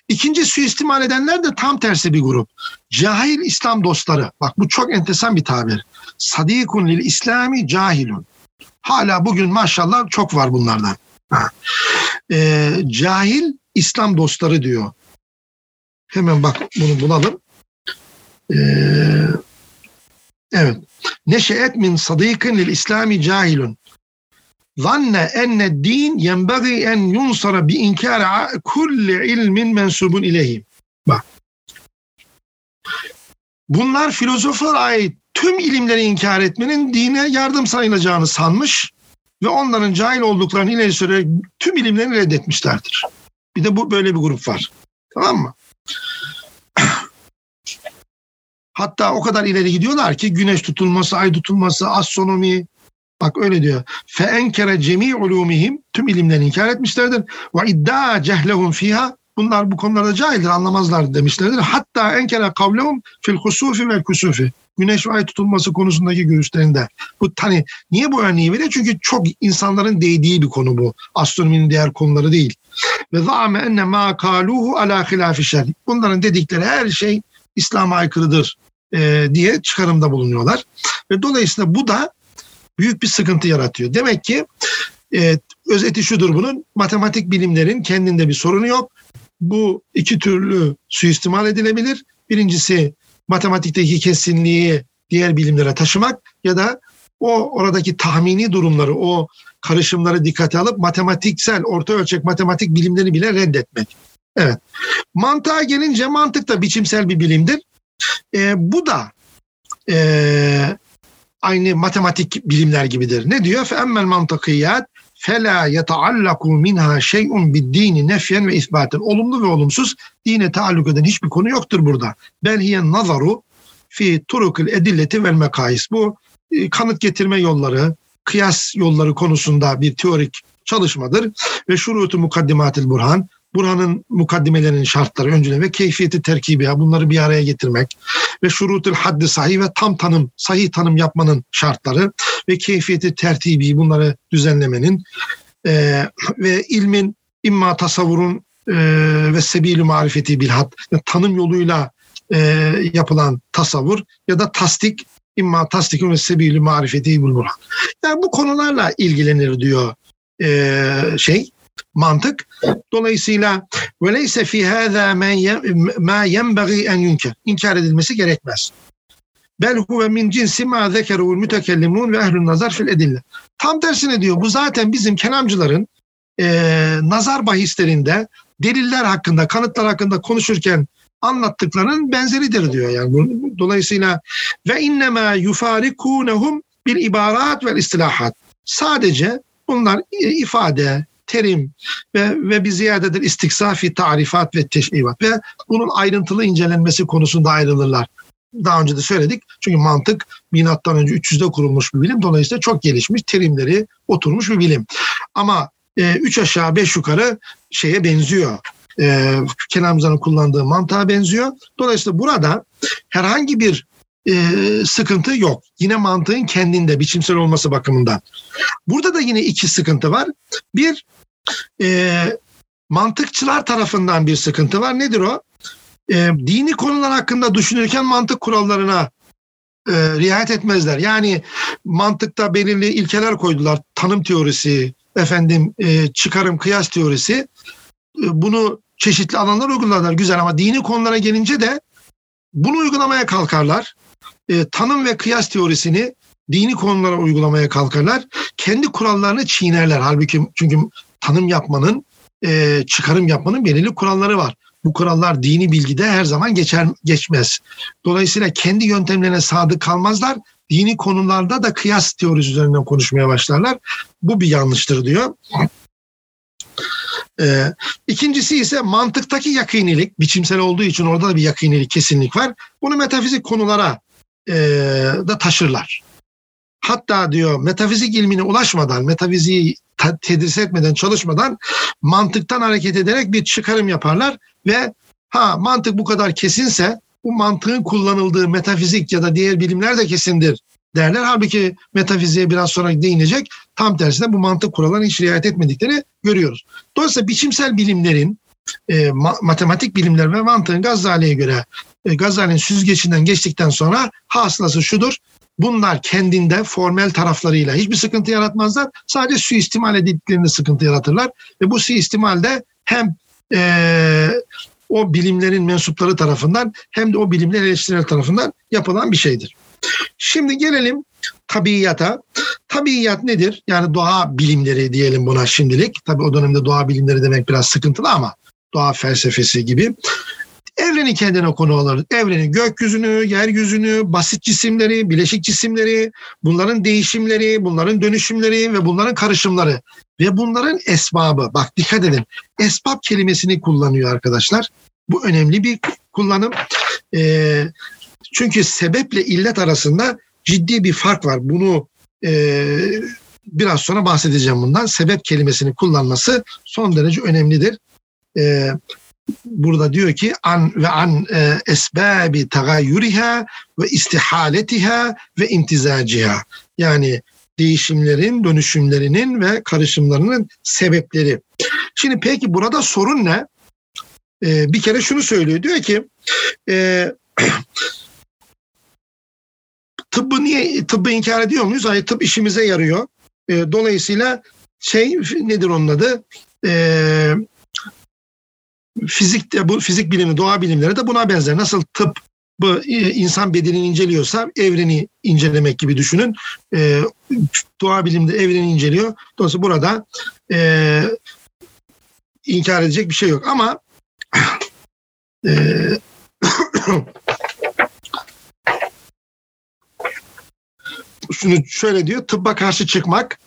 İkinci suistimal edenler de tam tersi bir grup. Cahil İslam dostları. Bak bu çok enteresan bir tabir. Sadikun lil İslami cahilun. Hala bugün maşallah çok var bunlardan. Ha. Ee, cahil İslam dostları diyor. Hemen bak bunu bulalım. Ee, evet. Neşeet min sadikin lil İslami cahilun zanne enne din yenbagi en yunsara bi inkar kulli ilmin mensubun ileyhi. Bak. Bunlar filozoflara ait tüm ilimleri inkar etmenin dine yardım sayılacağını sanmış ve onların cahil olduklarını ileri sürerek tüm ilimlerini reddetmişlerdir. Bir de bu böyle bir grup var. Tamam mı? Hatta o kadar ileri gidiyorlar ki güneş tutulması, ay tutulması, astronomi, Bak öyle diyor. Fe enkere cemi ulumihim tüm ilimlerini inkar etmişlerdir. Ve iddia cehlehum fiha bunlar bu konularda cahildir anlamazlar demişlerdir. Hatta enkere kavlehum fil husufi vel kusufi. Güneş ve ay tutulması konusundaki görüşlerinde. Bu hani niye bu örneği veriyor? Çünkü çok insanların değdiği bir konu bu. Astronominin diğer konuları değil. Ve zâme enne mâ kâluhu alâ hilâfi şer. Bunların dedikleri her şey İslam'a aykırıdır e, diye çıkarımda bulunuyorlar. Ve dolayısıyla bu da büyük bir sıkıntı yaratıyor. Demek ki e, özeti şudur bunun matematik bilimlerin kendinde bir sorunu yok. Bu iki türlü suistimal edilebilir. Birincisi matematikteki kesinliği diğer bilimlere taşımak ya da o oradaki tahmini durumları, o karışımları dikkate alıp matematiksel, orta ölçek matematik bilimlerini bile reddetmek. Evet. Mantığa gelince mantık da biçimsel bir bilimdir. E, bu da e, aynı matematik bilimler gibidir. Ne diyor? فَاَمَّا الْمَنْطَقِيَّاتِ فَلَا يَتَعَلَّقُ مِنْهَا شَيْءٌ بِالدِّينِ نَفْيًا ve isbaten. Olumlu ve olumsuz dine taalluk eden hiçbir konu yoktur burada. Bel hiye nazaru fi turukil edilleti vel mekais. Bu e, kanıt getirme yolları, kıyas yolları konusunda bir teorik çalışmadır. Ve şurutu mukaddimatil burhan, Burhan'ın mukaddimelerinin şartları öncüne ve keyfiyeti terkibi bunları bir araya getirmek ve şurutul haddi sahih ve tam tanım, sahih tanım yapmanın şartları ve keyfiyeti tertibi bunları düzenlemenin e, ve ilmin imma tasavvurun e, ve sebilü marifeti bilhat yani tanım yoluyla e, yapılan tasavvur ya da tasdik imma tasdikun ve sebilü marifeti bulmuran. Yani bu konularla ilgilenir diyor e, şey mantık. Dolayısıyla veleyse fi hâzâ ma yenbagî en yunker. İnkar edilmesi gerekmez. bel huve min cinsi ma zekerul mütekellimun ve ehlün nazar fil edille. Tam tersine diyor bu zaten bizim kelamcıların e, nazar bahislerinde deliller hakkında, kanıtlar hakkında konuşurken anlattıklarının benzeridir diyor yani. Dolayısıyla ve innema yufarikunehum bil ibarat ve istilahat. Sadece bunlar ifade, terim ve ve bir ziyadedir istiksafi tarifat ve teşrivat ve bunun ayrıntılı incelenmesi konusunda ayrılırlar. Daha önce de söyledik. Çünkü mantık milattan önce 300'de kurulmuş bir bilim. Dolayısıyla çok gelişmiş, terimleri oturmuş bir bilim. Ama e, üç aşağı beş yukarı şeye benziyor. E, Kelamza'nın kullandığı mantığa benziyor. Dolayısıyla burada herhangi bir e, sıkıntı yok. Yine mantığın kendinde biçimsel olması bakımından. Burada da yine iki sıkıntı var. Bir e, mantıkçılar tarafından bir sıkıntı var. Nedir o? E, dini konular hakkında düşünürken mantık kurallarına e, riayet etmezler. Yani mantıkta belirli ilkeler koydular. Tanım teorisi, efendim e, çıkarım kıyas teorisi. E, bunu çeşitli alanlar uyguladılar güzel ama dini konulara gelince de bunu uygulamaya kalkarlar. E, tanım ve kıyas teorisini dini konulara uygulamaya kalkarlar. Kendi kurallarını çiğnerler. Halbuki çünkü tanım yapmanın, e, çıkarım yapmanın belirli kuralları var. Bu kurallar dini bilgide her zaman geçer geçmez. Dolayısıyla kendi yöntemlerine sadık kalmazlar. Dini konularda da kıyas teorisi üzerinden konuşmaya başlarlar. Bu bir yanlıştır diyor. Ee, ikincisi ise mantıktaki yakinilik, biçimsel olduğu için orada da bir yakinilik, kesinlik var. Bunu metafizik konulara e, da taşırlar. Hatta diyor metafizik ilmine ulaşmadan, metafiziği tedris etmeden, çalışmadan mantıktan hareket ederek bir çıkarım yaparlar ve ha mantık bu kadar kesinse bu mantığın kullanıldığı metafizik ya da diğer bilimler de kesindir derler. Halbuki metafiziğe biraz sonra değinecek. Tam tersine bu mantık kurallarına hiç riayet etmediklerini görüyoruz. Dolayısıyla biçimsel bilimlerin e, matematik bilimler ve mantığın Gazali'ye göre e, Gazali'nin süzgecinden geçtikten sonra hasılası şudur. Bunlar kendinde formel taraflarıyla hiçbir sıkıntı yaratmazlar. Sadece suistimal edildiklerinde sıkıntı yaratırlar. Ve bu suistimalde hem e, o bilimlerin mensupları tarafından hem de o bilimler eleştirel tarafından yapılan bir şeydir. Şimdi gelelim tabiiyata. Tabiiyat nedir? Yani doğa bilimleri diyelim buna şimdilik. Tabi o dönemde doğa bilimleri demek biraz sıkıntılı ama doğa felsefesi gibi. Evreni kendine konu alır. Evrenin gökyüzünü, yeryüzünü, basit cisimleri, bileşik cisimleri, bunların değişimleri, bunların dönüşümleri ve bunların karışımları ve bunların esbabı. Bak dikkat edin. Esbab kelimesini kullanıyor arkadaşlar. Bu önemli bir kullanım. Ee, çünkü sebeple illet arasında ciddi bir fark var. Bunu e, biraz sonra bahsedeceğim bundan. Sebep kelimesini kullanması son derece önemlidir. E, burada diyor ki an ve an e, esbabi tagayyuriha ve istihaletiha ve imtizaciha. Yani değişimlerin, dönüşümlerinin ve karışımlarının sebepleri. Şimdi peki burada sorun ne? Ee, bir kere şunu söylüyor. Diyor ki e, tıbbı niye tıbbı inkar ediyor muyuz? Hayır tıp işimize yarıyor. E, dolayısıyla şey nedir onun adı? E, fizikte bu fizik bilimi, doğa bilimleri de buna benzer. Nasıl tıp bu e, insan bedenini inceliyorsa evreni incelemek gibi düşünün. E, doğa bilimde evreni inceliyor. Dolayısıyla burada e, inkar edecek bir şey yok. Ama e, şunu şöyle diyor. Tıbba karşı çıkmak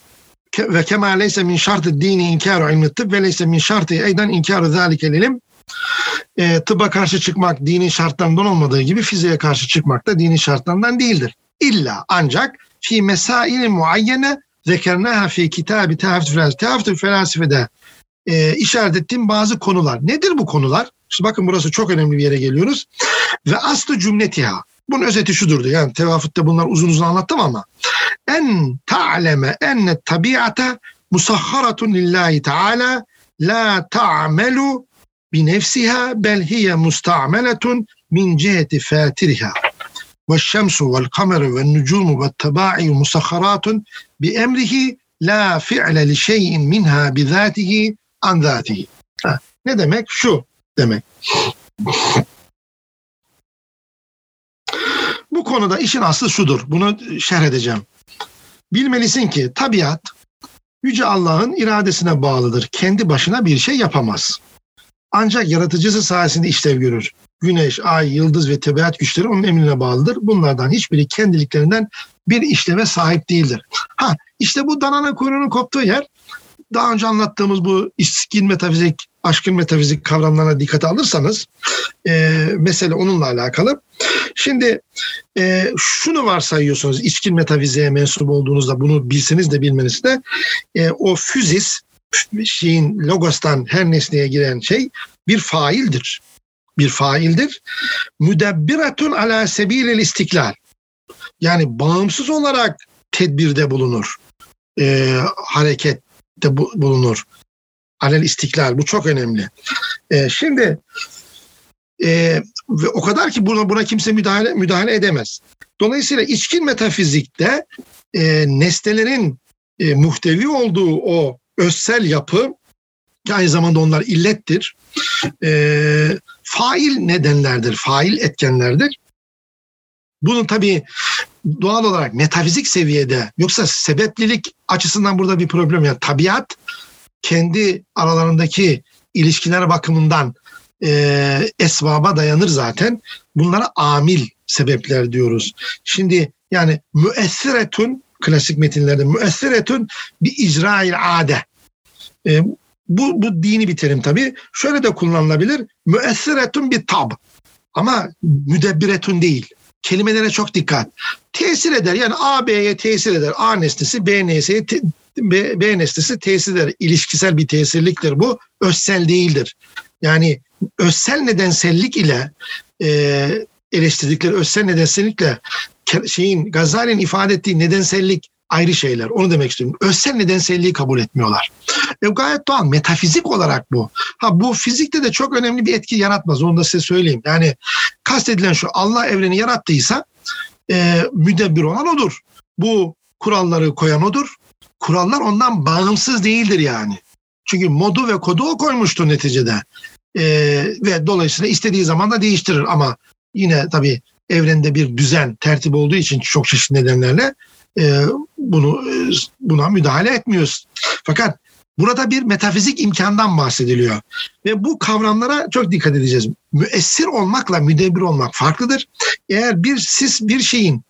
ve kema leyse min şartı dini inkaru ilmi tıbb ve leyse min şartı eydan inkaru zâlikel ilim e, tıbba karşı çıkmak dini şartlarından olmadığı gibi fiziğe karşı çıkmak da dini şartlarından değildir. İlla ancak fi mesail muayyene zekernaha fi kitabı tehaftü felasife. Tehaftü felasifede e, işaret ettiğim bazı konular. Nedir bu konular? İşte bakın burası çok önemli bir yere geliyoruz. Ve aslı cümletiha. Bunun özeti şudur diyor. Yani tevafutta bunlar uzun uzun anlattım ama. En ta'leme enne tabiata musahharatun lillahi teala la ta'melu bi nefsiha bel hiye musta'meletun min ciheti fatiriha. Ve şemsu vel kameru ve nucumu ve tabai musahharatun bi emrihi la fi'le li şeyin minha bi zatihi an zatihi. Ne demek? Şu demek. bu konuda işin aslı şudur. Bunu şerh edeceğim. Bilmelisin ki tabiat Yüce Allah'ın iradesine bağlıdır. Kendi başına bir şey yapamaz. Ancak yaratıcısı sayesinde işlev görür. Güneş, ay, yıldız ve tabiat güçleri onun emrine bağlıdır. Bunlardan hiçbiri kendiliklerinden bir işleme sahip değildir. Ha işte bu dananın kuyruğunun koptuğu yer daha önce anlattığımız bu iskin metafizik, aşkın metafizik kavramlarına dikkate alırsanız e, mesele onunla alakalı. Şimdi e, şunu varsayıyorsunuz içkin metafiziğe mensup olduğunuzda bunu bilseniz de bilmeniz de e, o füzis şeyin logostan her nesneye giren şey bir faildir. Bir faildir. Müdebbiratun ala sebilil istiklal. Yani bağımsız olarak tedbirde bulunur. E, harekette bu, bulunur. Alel istiklal. Bu çok önemli. E, şimdi e, ve o kadar ki buna, buna kimse müdahale müdahale edemez. Dolayısıyla içkin metafizikte e, nesnelerin e, muhtevi olduğu o özsel yapı ki aynı zamanda onlar illettir. E, fail nedenlerdir, fail etkenlerdir. Bunun tabii doğal olarak metafizik seviyede yoksa sebeplilik açısından burada bir problem yok. Tabiat kendi aralarındaki ilişkiler bakımından e, esbaba dayanır zaten. Bunlara amil sebepler diyoruz. Şimdi yani müessiretun klasik metinlerde müessiretun bir icrail ade. E, bu, bu dini bir terim tabii. Şöyle de kullanılabilir. Müessiretun bir tab. Ama müdebbiretun değil. Kelimelere çok dikkat. Tesir eder. Yani A, B'ye tesir eder. A nesnesi B nesneye te, B, B nesnesi tesir eder. İlişkisel bir tesirliktir bu. Özsel değildir. Yani özsel nedensellik ile e, eleştirdikleri özsel nedensellikle şeyin Gazali'nin ifade ettiği nedensellik ayrı şeyler. Onu demek istiyorum. Özsel nedenselliği kabul etmiyorlar. E, gayet doğal. Metafizik olarak bu. Ha bu fizikte de çok önemli bir etki yaratmaz. Onu da size söyleyeyim. Yani kastedilen şu Allah evreni yarattıysa e, müdebbir olan odur. Bu kuralları koyan odur. Kurallar ondan bağımsız değildir yani. Çünkü modu ve kodu o koymuştur neticede. E, ve dolayısıyla istediği zaman da değiştirir ama yine tabii evrende bir düzen, tertip olduğu için çok çeşitli nedenlerle e, bunu e, buna müdahale etmiyoruz. Fakat burada bir metafizik imkandan bahsediliyor. Ve bu kavramlara çok dikkat edeceğiz. Müessir olmakla müdebbir olmak farklıdır. Eğer bir siz bir şeyin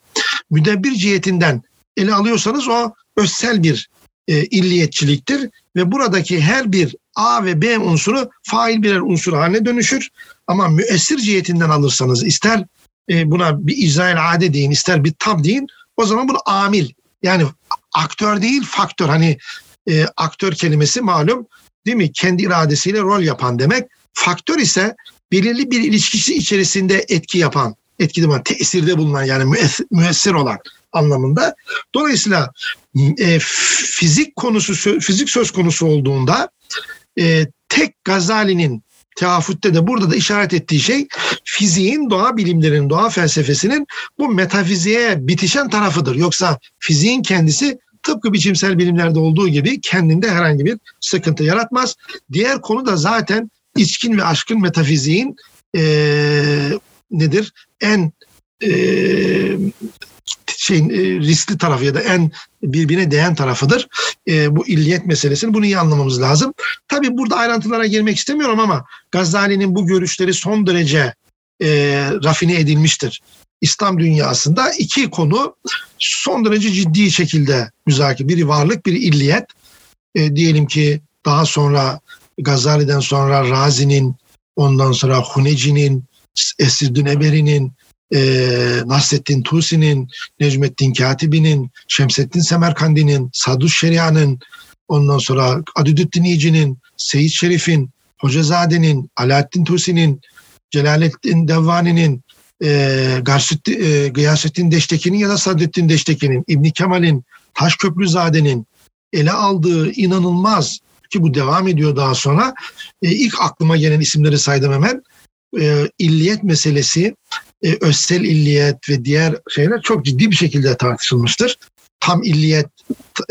müdebbir cihetinden ele alıyorsanız o özsel bir e, illiyetçiliktir ve buradaki her bir A ve B unsuru fail birer unsur haline dönüşür. Ama müessir cihetinden alırsanız ister e, buna bir İsrail ade deyin ister bir tab deyin o zaman bunu amil. Yani aktör değil faktör. Hani e, aktör kelimesi malum değil mi? Kendi iradesiyle rol yapan demek. Faktör ise belirli bir ilişkisi içerisinde etki yapan, etkide bulunan, tesirde bulunan yani müessir olan anlamında. Dolayısıyla e, fizik konusu fizik söz konusu olduğunda e, tek Gazali'nin teafütte de burada da işaret ettiği şey fiziğin, doğa bilimlerinin, doğa felsefesinin bu metafiziğe bitişen tarafıdır. Yoksa fiziğin kendisi tıpkı biçimsel bilimlerde olduğu gibi kendinde herhangi bir sıkıntı yaratmaz. Diğer konu da zaten içkin ve aşkın metafiziğin e, nedir? En e, şeyin e, riskli tarafı ya da en birbirine değen tarafıdır. E, bu illiyet meselesini bunu iyi anlamamız lazım. Tabii burada ayrıntılara girmek istemiyorum ama Gazali'nin bu görüşleri son derece e, rafine edilmiştir. İslam dünyasında iki konu son derece ciddi şekilde müzakere. Biri varlık, biri illiyet. E, diyelim ki daha sonra Gazali'den sonra Razi'nin, ondan sonra Huneci'nin, Esiddin Eberi'nin, e, Nasreddin Tusi'nin, Necmettin Katibi'nin, Şemsettin Semerkandi'nin, Saduş Şeria'nın, ondan sonra Adüdüddin İci'nin, Seyit Şerif'in, Hocazade'nin, Alaaddin Tusi'nin, Celalettin Devvani'nin, e, Garsütti, e, Gıyasettin Deşteki'nin ya da Sadettin Deşteki'nin, İbni Kemal'in, Taşköprüzade'nin ele aldığı inanılmaz ki bu devam ediyor daha sonra. E, ilk aklıma gelen isimleri saydım hemen. E, illiyet meselesi, e, özsel illiyet ve diğer şeyler çok ciddi bir şekilde tartışılmıştır. Tam illiyet,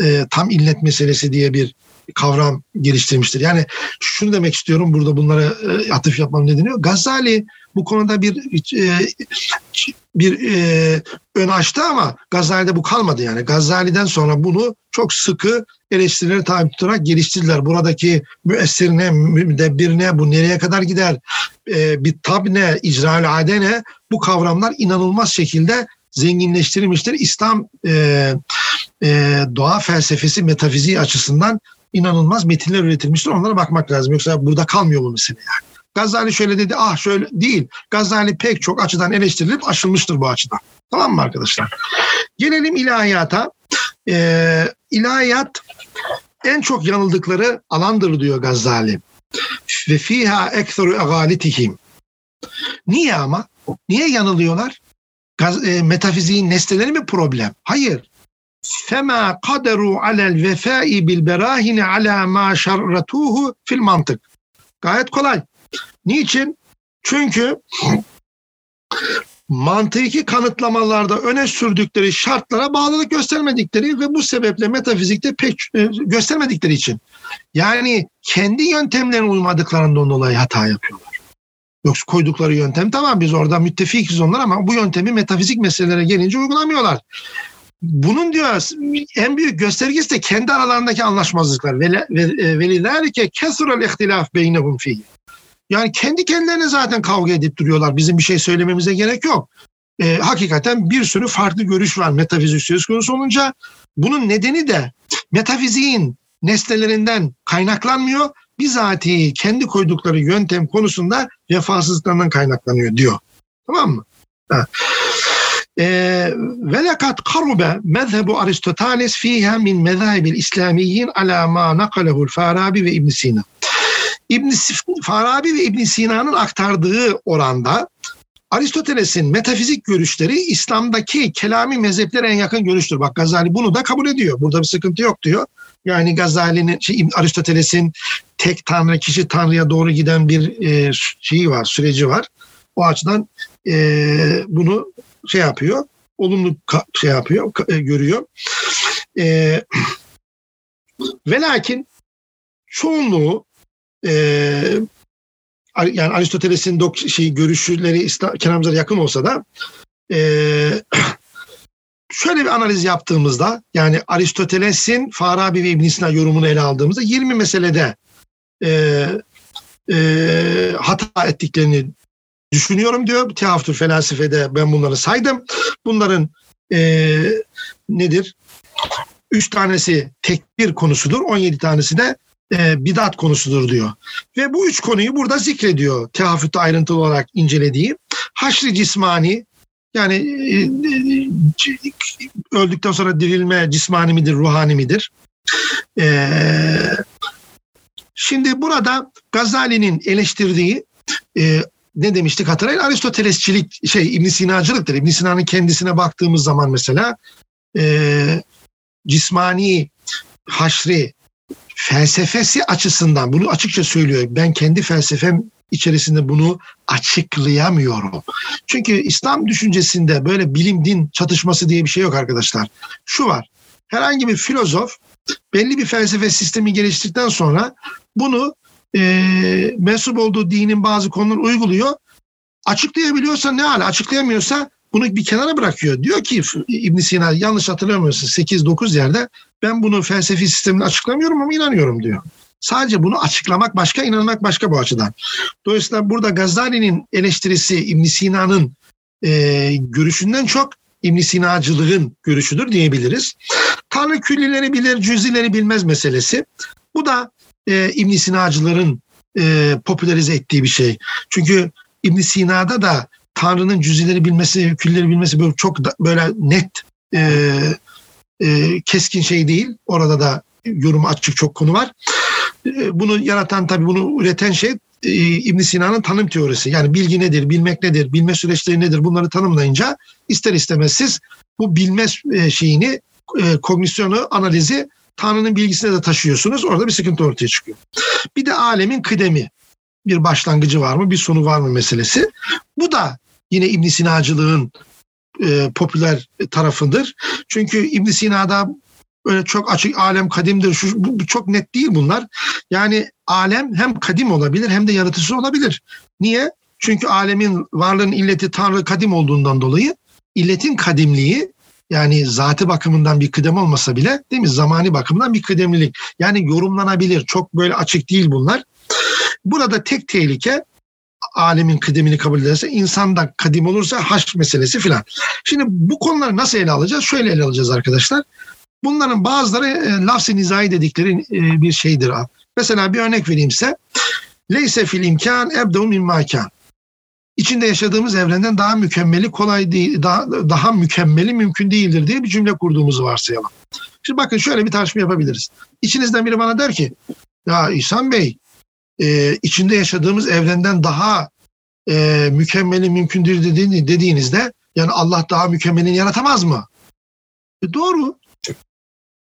e, tam illet meselesi diye bir kavram geliştirmiştir. Yani şunu demek istiyorum burada bunlara e, atıf yapmam nedeni Gazali bu konuda bir e, bir e, ön açtı ama Gazali'de bu kalmadı yani. Gazali'den sonra bunu çok sıkı eleştirileri tabi tutarak geliştirdiler. Buradaki müessirine, müdebbirine, bu nereye kadar gider, e, bir tabne, icra adene bu kavramlar inanılmaz şekilde zenginleştirilmiştir. İslam e, e, doğa felsefesi, metafiziği açısından inanılmaz metinler üretilmiştir. Onlara bakmak lazım. Yoksa burada kalmıyor bu mesele yani. Gazali şöyle dedi, ah şöyle değil. Gazali pek çok açıdan eleştirilip aşılmıştır bu açıdan. Tamam mı arkadaşlar? Gelelim ilahiyata. Ee, ilahiyat en çok yanıldıkları alandır diyor Gazali. Ve fiha ekseru egalitihim. Niye ama? Niye yanılıyorlar? Gaz, e, metafiziğin nesneleri mi problem? Hayır. Fema kaderu alel vefai bil berahine ala ma şarratuhu fil mantık. Gayet kolay. Niçin? Çünkü mantıki kanıtlamalarda öne sürdükleri şartlara bağlılık göstermedikleri ve bu sebeple metafizikte pek e, göstermedikleri için. Yani kendi yöntemlerine uymadıklarından dolayı hata yapıyorlar. Yoksa koydukları yöntem tamam biz orada müttefikiz onlar ama bu yöntemi metafizik meselelere gelince uygulamıyorlar. Bunun diyor en büyük göstergesi de kendi aralarındaki anlaşmazlıklar. Velilâlike e, kesurel ihtilaf beynehum fihi. Yani kendi kendilerine zaten kavga edip duruyorlar. Bizim bir şey söylememize gerek yok. E, hakikaten bir sürü farklı görüş var metafizik söz konusu olunca. Bunun nedeni de metafiziğin nesnelerinden kaynaklanmıyor. Bizatihi kendi koydukları yöntem konusunda vefasızlıklarından kaynaklanıyor diyor. Tamam mı? Ve lekat karube mezhebu Aristoteles fiha min mezhebil İslamiyyin ala ma nakalehu'l Farabi ve İbn Sina. İbn Farabi ve İbn Sina'nın aktardığı oranda Aristoteles'in metafizik görüşleri İslam'daki kelami mezheplere en yakın görüştür. Bak Gazali bunu da kabul ediyor. Burada bir sıkıntı yok diyor. Yani Gazali'nin, şey, Aristoteles'in tek tanrı, kişi tanrıya doğru giden bir e, şeyi var, süreci var. O açıdan e, bunu şey yapıyor, olumlu şey yapıyor, e, görüyor. E, ve lakin çoğunluğu e, yani Aristoteles'in dok şey görüşleri Kenan yakın olsa da e, şöyle bir analiz yaptığımızda yani Aristoteles'in Farabi ve İbn Sina yorumunu ele aldığımızda 20 meselede e, e, hata ettiklerini düşünüyorum diyor. Tehaftür felsefede ben bunları saydım. Bunların e, nedir? Üç tanesi tekbir konusudur. 17 tanesi de e, bidat konusudur diyor. Ve bu üç konuyu burada zikrediyor tehafütte ayrıntılı olarak incelediği. Haşri cismani yani e, e, öldükten sonra dirilme cismani midir, ruhani midir? E, şimdi burada Gazali'nin eleştirdiği e, ne demiştik hatırlayın Aristotelesçilik şey İbn Sina'cılıktır. İbn Sina'nın kendisine baktığımız zaman mesela e, cismani haşri felsefesi açısından bunu açıkça söylüyor. Ben kendi felsefem içerisinde bunu açıklayamıyorum. Çünkü İslam düşüncesinde böyle bilim din çatışması diye bir şey yok arkadaşlar. Şu var. Herhangi bir filozof belli bir felsefe sistemi geliştirdikten sonra bunu e, mensup olduğu dinin bazı konuları uyguluyor. Açıklayabiliyorsa ne hala açıklayamıyorsa bunu bir kenara bırakıyor. Diyor ki İbn Sina yanlış hatırlamıyorsun 8-9 yerde ben bunu felsefi sistemini açıklamıyorum ama inanıyorum diyor. Sadece bunu açıklamak başka, inanmak başka bu açıdan. Dolayısıyla burada Gazali'nin eleştirisi İbn Sina'nın e, görüşünden çok İbn Sina'cılığın görüşüdür diyebiliriz. Tanrı küllileri bilir, cüzileri bilmez meselesi. Bu da e, İbn Sina'cıların e, popülerize ettiği bir şey. Çünkü İbn Sina'da da Tanrı'nın cüzileri bilmesi, külleri bilmesi böyle çok da, böyle net e, e, keskin şey değil. Orada da yorum açık çok konu var. E, bunu yaratan tabii bunu üreten şey e, İbn Sina'nın tanım teorisi. Yani bilgi nedir, bilmek nedir, bilme süreçleri nedir bunları tanımlayınca ister istemez siz bu bilme e, şeyini, e, kognisyonu, analizi Tanrı'nın bilgisine de taşıyorsunuz. Orada bir sıkıntı ortaya çıkıyor. Bir de alemin kıdemi. Bir başlangıcı var mı, bir sonu var mı meselesi. Bu da yine İbn Sina'cılığın e, popüler tarafıdır. Çünkü İbn Sina'da öyle çok açık alem kadimdir şu bu çok net değil bunlar. Yani alem hem kadim olabilir hem de yaratıcı olabilir. Niye? Çünkü alemin varlığın illeti Tanrı kadim olduğundan dolayı illetin kadimliği yani zatı bakımından bir kıdem olmasa bile değil mi zamani bakımından bir kıdemlilik. Yani yorumlanabilir. Çok böyle açık değil bunlar. Burada tek tehlike alemin kıdemini kabul ederse insan da kadim olursa haş meselesi filan. Şimdi bu konuları nasıl ele alacağız? Şöyle ele alacağız arkadaşlar. Bunların bazıları e, lafz-ı nizai dedikleri e, bir şeydir. Mesela bir örnek vereyim size. Leyse fil imkan ebde'u min makan. İçinde yaşadığımız evrenden daha mükemmeli kolay değil, daha, daha mükemmeli mümkün değildir diye bir cümle kurduğumuzu varsayalım. Şimdi bakın şöyle bir tartışma yapabiliriz. İçinizden biri bana der ki, ya İhsan Bey, e, içinde yaşadığımız evrenden daha e, mükemmeli mümkündür dediğini, dediğinizde yani Allah daha mükemmelini yaratamaz mı? E, doğru.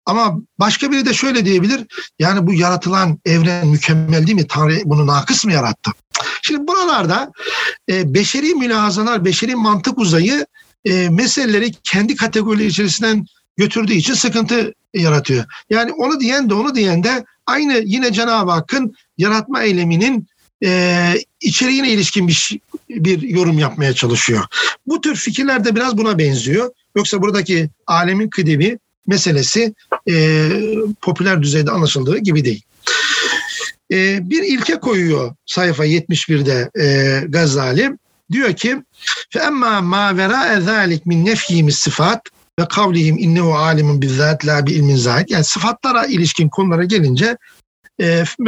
Ama başka biri de şöyle diyebilir. Yani bu yaratılan evren mükemmel değil mi? Tanrı bunu nakıs mı yarattı? Şimdi buralarda e, beşeri mülahazalar, beşeri mantık uzayı e, meseleleri kendi kategorileri içerisinden götürdüğü için sıkıntı yaratıyor. Yani onu diyen de onu diyen de aynı yine Cenab-ı Hakk'ın yaratma eyleminin e, içeriğine ilişkin bir, bir yorum yapmaya çalışıyor. Bu tür fikirler de biraz buna benziyor. Yoksa buradaki alemin kıdemi meselesi e, popüler düzeyde anlaşıldığı gibi değil. E, bir ilke koyuyor sayfa 71'de e, Gazali. Diyor ki فَاَمَّا مَا وَرَاءَ ذَٰلِكْ مِنْ نَفْيِهِمِ sıfat ve kavlihim innehu alimun bizzat la bi ilmin zahid. Yani sıfatlara ilişkin konulara gelince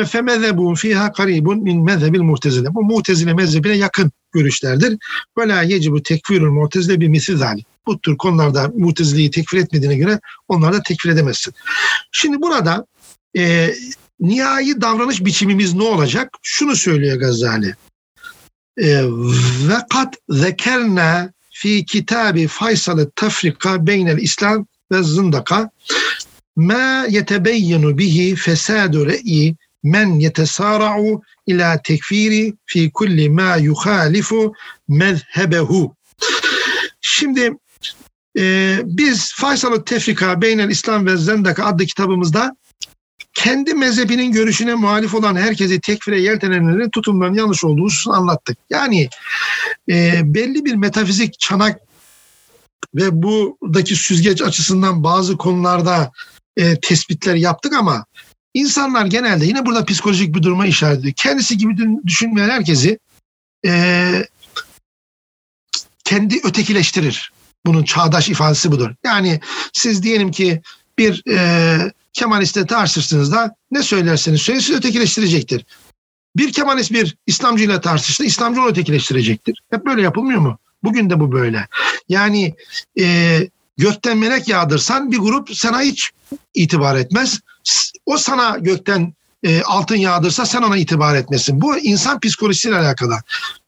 femezebun fiha karibun min mezhebil muhtezile. Bu muhtezile mezhebine yakın görüşlerdir. Ve la yecibu tekfirul muhtezile bir misli zalik. Bu tür konularda muhteziliği tekfir etmediğine göre onları da tekfir edemezsin. Şimdi burada e, nihai davranış biçimimiz ne olacak? Şunu söylüyor Gazali. E, ve kat zekerna fi kitabi Faysal tefrika beynel İslam ve zındaka ma yetebeyyenu bihi fesadu re'i men yetesara'u ila tekfiri fi kulli ma yuhalifu mezhebehu. Şimdi e, biz Faysal-ı Tefrika Beynel İslam ve Zendaka adlı kitabımızda kendi mezhebinin görüşüne muhalif olan herkesi tekfire yeltenenlerin tutumlarının yanlış olduğunu anlattık. Yani e, belli bir metafizik çanak ve buradaki süzgeç açısından bazı konularda e, tespitler yaptık ama insanlar genelde yine burada psikolojik bir duruma işaret ediyor. Kendisi gibi düşünmeyen herkesi e, kendi ötekileştirir. Bunun çağdaş ifadesi budur. Yani siz diyelim ki bir e, Kemalist'e tartıştığınızda ne söylerseniz söyleyin sizi ötekileştirecektir. Bir Kemalist bir İslamcı ile tartıştı, İslamcı onu ötekileştirecektir. Hep böyle yapılmıyor mu? Bugün de bu böyle. Yani e, gökten melek yağdırsan bir grup sana hiç itibar etmez. O sana gökten e, altın yağdırsa sen ona itibar etmesin. Bu insan psikolojisiyle alakalı.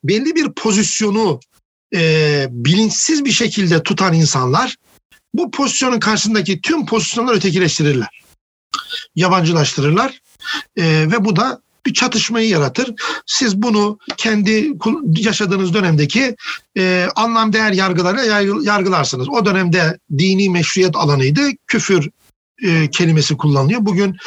Belli bir pozisyonu e, bilinçsiz bir şekilde tutan insanlar bu pozisyonun karşısındaki tüm pozisyonları ötekileştirirler. Yabancılaştırırlar e, ve bu da bir çatışmayı yaratır. Siz bunu kendi yaşadığınız dönemdeki e, anlam değer yargılarıyla yargılarsınız. O dönemde dini meşruiyet alanıydı. Küfür e, kelimesi kullanılıyor. Bugün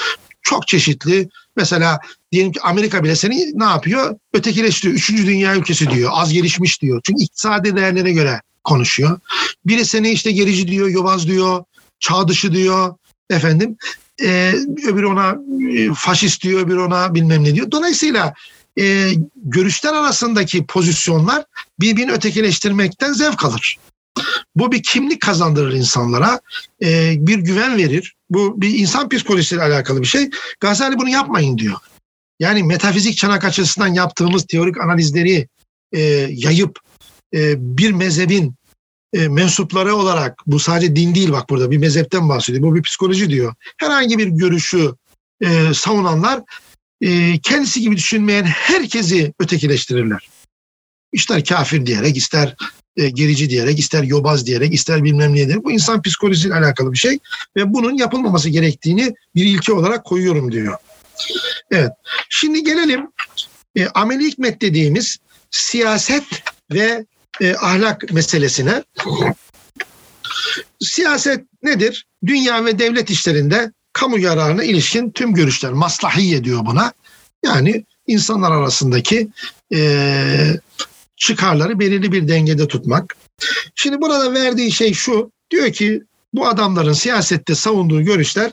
çok çeşitli. Mesela diyelim ki Amerika bile seni ne yapıyor? Ötekileştiriyor. Üçüncü dünya ülkesi diyor. Az gelişmiş diyor. Çünkü iktisadi değerlere göre konuşuyor. Biri seni işte gerici diyor, yobaz diyor, çağ dışı diyor. Efendim e, öbürü ona e, faşist diyor, öbürü ona bilmem ne diyor. Dolayısıyla e, görüşler arasındaki pozisyonlar birbirini ötekileştirmekten zevk alır. Bu bir kimlik kazandırır insanlara, e, bir güven verir. Bu bir insan psikolojisiyle alakalı bir şey. Gazali bunu yapmayın diyor. Yani metafizik çanak açısından yaptığımız teorik analizleri e, yayıp e, bir mezhebin e, mensupları olarak bu sadece din değil bak burada bir mezhepten bahsediyor. Bu bir psikoloji diyor. Herhangi bir görüşü e, savunanlar e, kendisi gibi düşünmeyen herkesi ötekileştirirler. İster kafir diyerek, ister e, gerici diyerek, ister yobaz diyerek, ister bilmem ne diyerek. Bu insan psikolojisiyle alakalı bir şey ve bunun yapılmaması gerektiğini bir ilke olarak koyuyorum diyor. Evet. Şimdi gelelim e, ameli hikmet dediğimiz siyaset ve e, ahlak meselesine. Siyaset nedir? dünya ve devlet işlerinde kamu yararına ilişkin tüm görüşler. Maslahiye diyor buna. Yani insanlar arasındaki e, çıkarları belirli bir dengede tutmak. Şimdi burada verdiği şey şu. Diyor ki bu adamların siyasette savunduğu görüşler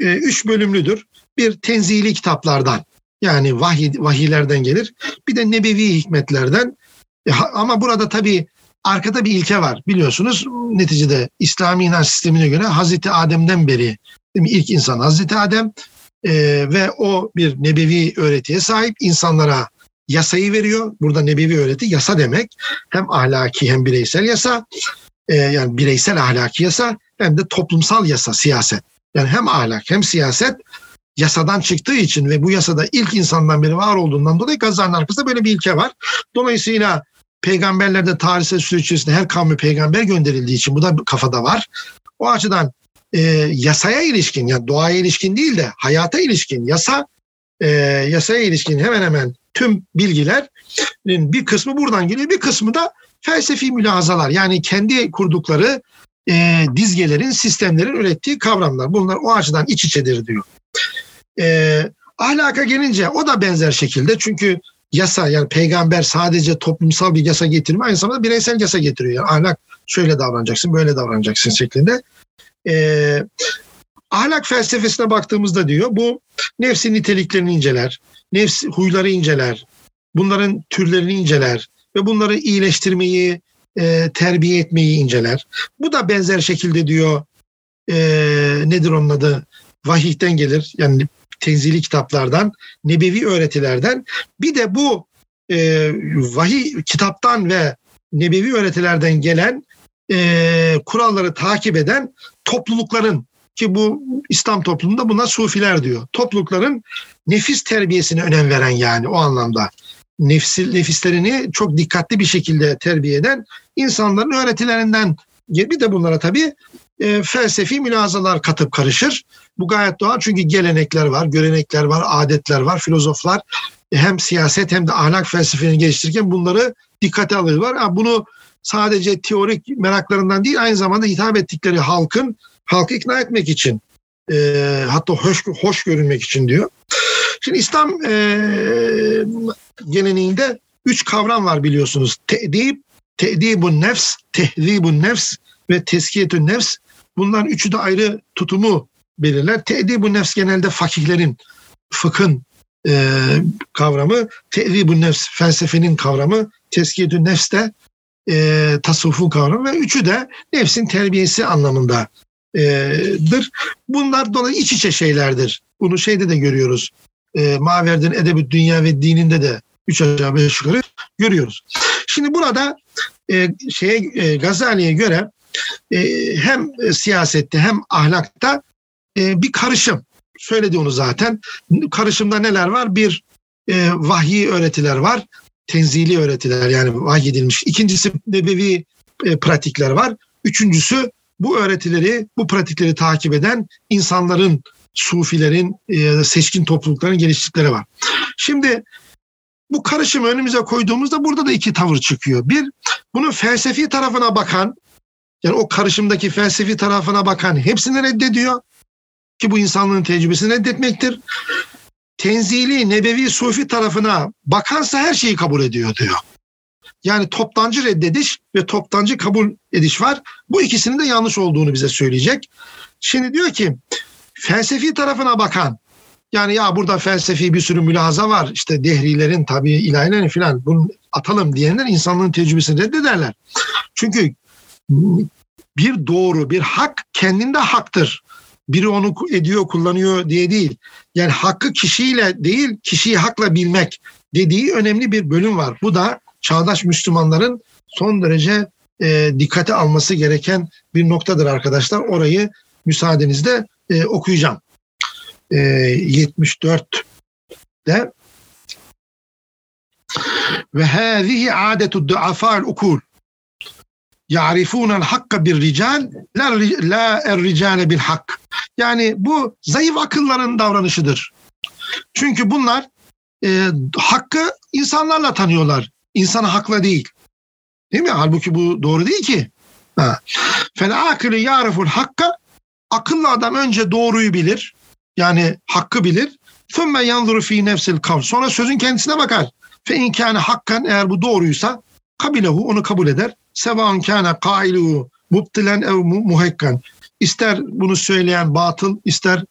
e, üç bölümlüdür. Bir tenzili kitaplardan yani vahiy, vahiylerden gelir. Bir de nebevi hikmetlerden. E, ama burada tabii arkada bir ilke var biliyorsunuz. Neticede İslami inanç sistemine göre Hazreti Adem'den beri ilk insan Hazreti Adem e, ve o bir nebevi öğretiye sahip insanlara yasayı veriyor. Burada nebevi öğreti yasa demek. Hem ahlaki hem bireysel yasa. E, yani bireysel ahlaki yasa hem de toplumsal yasa, siyaset. Yani hem ahlak hem siyaset yasadan çıktığı için ve bu yasada ilk insandan beri var olduğundan dolayı Gazze'nin arkasında böyle bir ilke var. Dolayısıyla peygamberlerde tarihsel süreç içerisinde her kavmi peygamber gönderildiği için bu da kafada var. O açıdan e, yasaya ilişkin yani doğaya ilişkin değil de hayata ilişkin yasa e, yasaya ilişkin hemen hemen tüm bilgilerin bir kısmı buradan geliyor bir kısmı da felsefi mülahazalar yani kendi kurdukları e, dizgelerin sistemlerin ürettiği kavramlar bunlar o açıdan iç içedir diyor. E, ahlaka gelince o da benzer şekilde çünkü yasa yani peygamber sadece toplumsal bir yasa getirmiyor aynı zamanda bireysel yasa getiriyor. Yani ahlak şöyle davranacaksın böyle davranacaksın şeklinde. E, ahlak felsefesine baktığımızda diyor bu nefsin niteliklerini inceler, nefs huyları inceler, bunların türlerini inceler ve bunları iyileştirmeyi, e, terbiye etmeyi inceler. Bu da benzer şekilde diyor e, nedir onun adı vahiyden gelir yani tenzili kitaplardan, nebevi öğretilerden bir de bu e, vahiy kitaptan ve nebevi öğretilerden gelen e, kuralları takip eden toplulukların ki bu İslam toplumunda buna sufiler diyor. Toplulukların nefis terbiyesine önem veren yani o anlamda. Nefsi, nefislerini çok dikkatli bir şekilde terbiye eden insanların öğretilerinden bir de bunlara tabii e, felsefi mülazalar katıp karışır. Bu gayet doğal çünkü gelenekler var, görenekler var, adetler var, filozoflar hem siyaset hem de ahlak felsefeni geliştirirken bunları dikkate alıyorlar. Ha, bunu sadece teorik meraklarından değil aynı zamanda hitap ettikleri halkın halkı ikna etmek için e, hatta hoş, hoş görünmek için diyor. Şimdi İslam e, geleneğinde üç kavram var biliyorsunuz. Te'dib, te'dibun nefs, tehdibun nefs ve teskiyetün nefs. Bunların üçü de ayrı tutumu belirler. Te'dibun nefs genelde fakihlerin, fıkhın e, kavramı. Te'dibun nefs felsefenin kavramı. Teskiyetün nefs de e, tasavvufun kavramı ve üçü de nefsin terbiyesi anlamında dır. Bunlar dolayı iç içe şeylerdir. Bunu şeyde de görüyoruz. E, Maverdi'nin Edebi Dünya ve Dininde de üç aşağı beş yukarı görüyoruz. Şimdi burada e, şeye e, Gazali'ye göre e, hem siyasette hem ahlakta e, bir karışım. Söyledi onu zaten. Karışımda neler var? Bir e, vahyi öğretiler var. Tenzili öğretiler yani vahyedilmiş. İkincisi nebevi e, pratikler var. Üçüncüsü bu öğretileri, bu pratikleri takip eden insanların, sufilerin, e, seçkin toplulukların geliştikleri var. Şimdi bu karışımı önümüze koyduğumuzda burada da iki tavır çıkıyor. Bir, bunun felsefi tarafına bakan, yani o karışımdaki felsefi tarafına bakan hepsini reddediyor. Ki bu insanlığın tecrübesini reddetmektir. Tenzili, nebevi, sufi tarafına bakansa her şeyi kabul ediyor diyor. Yani toptancı reddediş ve toptancı kabul ediş var. Bu ikisinin de yanlış olduğunu bize söyleyecek. Şimdi diyor ki felsefi tarafına bakan yani ya burada felsefi bir sürü mülahaza var. İşte dehrilerin tabi ilahilerin filan bunu atalım diyenler insanlığın tecrübesini reddederler. Çünkü bir doğru, bir hak kendinde haktır. Biri onu ediyor, kullanıyor diye değil. Yani hakkı kişiyle değil, kişiyi hakla bilmek dediği önemli bir bölüm var. Bu da çağdaş Müslümanların son derece e, dikkate alması gereken bir noktadır arkadaşlar. Orayı müsaadenizle e, okuyacağım. E, 74'de ve hâzihi âdetu du'afâ'l ukul ya'rifûnel hakka bir rical la er ricale bil hak. Yani bu zayıf akılların davranışıdır. Çünkü bunlar e, hakkı insanlarla tanıyorlar insan hakla değil. Değil mi? Halbuki bu doğru değil ki. Ha. Fel akılü yariful hakka akıllı adam önce doğruyu bilir. Yani hakkı bilir. Sümme yanzuru fi nefsil kavl. Sonra sözün kendisine bakar. Fe inkâne hakkan eğer bu doğruysa kabilehu onu kabul eder. Sevan kâne kailuhu mubtilen ev muhekkan. İster bunu söyleyen batıl, ister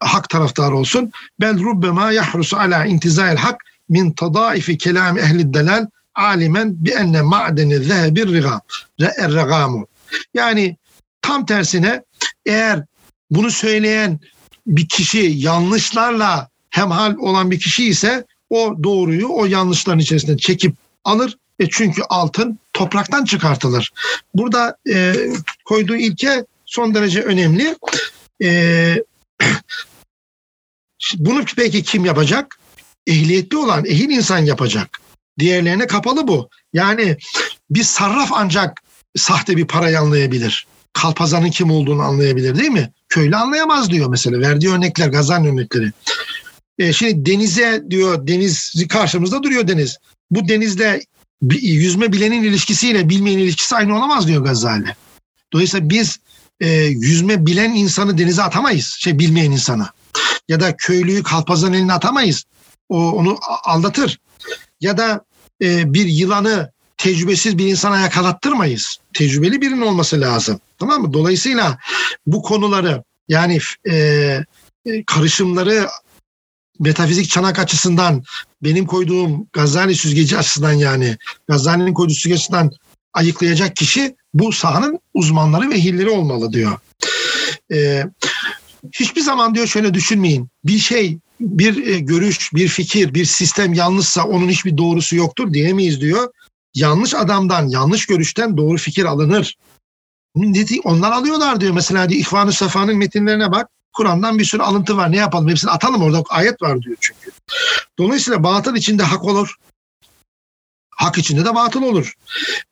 hak taraftarı olsun. Bel rubbema yahrusu ala intizail hak min tadaifi kelam ehli delal alimen bi enne ma'deni zehebir rigam. Regamu. Yani tam tersine eğer bunu söyleyen bir kişi yanlışlarla hemhal olan bir kişi ise o doğruyu o yanlışların içerisinde çekip alır. E çünkü altın topraktan çıkartılır. Burada e, koyduğu ilke son derece önemli. E, bunu peki kim yapacak? Ehliyetli olan, ehil insan yapacak. Diğerlerine kapalı bu. Yani bir sarraf ancak sahte bir parayı anlayabilir. Kalpazanın kim olduğunu anlayabilir değil mi? Köylü anlayamaz diyor mesela. Verdiği örnekler, gazan örnekleri. E, şimdi denize diyor, deniz karşımızda duruyor deniz. Bu denizle yüzme bilenin ilişkisiyle bilmeyen ilişkisi aynı olamaz diyor Gazali. Dolayısıyla biz e, yüzme bilen insanı denize atamayız. Şey bilmeyen insana. Ya da köylüyü kalpazan eline atamayız. O onu aldatır. Ya da e, bir yılanı tecrübesiz bir insana yakalattırmayız. Tecrübeli birinin olması lazım. Tamam mı? Dolayısıyla bu konuları yani e, e karışımları metafizik çanak açısından benim koyduğum Gazali süzgeci açısından yani Gazali'nin koyduğu süzgeci açısından ayıklayacak kişi bu sahanın uzmanları ve ehilleri olmalı diyor. Ee, hiçbir zaman diyor şöyle düşünmeyin. Bir şey, bir e, görüş, bir fikir, bir sistem yanlışsa onun hiçbir doğrusu yoktur diyemeyiz diyor. Yanlış adamdan, yanlış görüşten doğru fikir alınır. Onlar alıyorlar diyor. Mesela diyor İhvan-ı Safa'nın metinlerine bak. Kur'an'dan bir sürü alıntı var. Ne yapalım? Hepsini atalım orada ayet var diyor çünkü. Dolayısıyla batıl içinde hak olur. Hak içinde de batıl olur.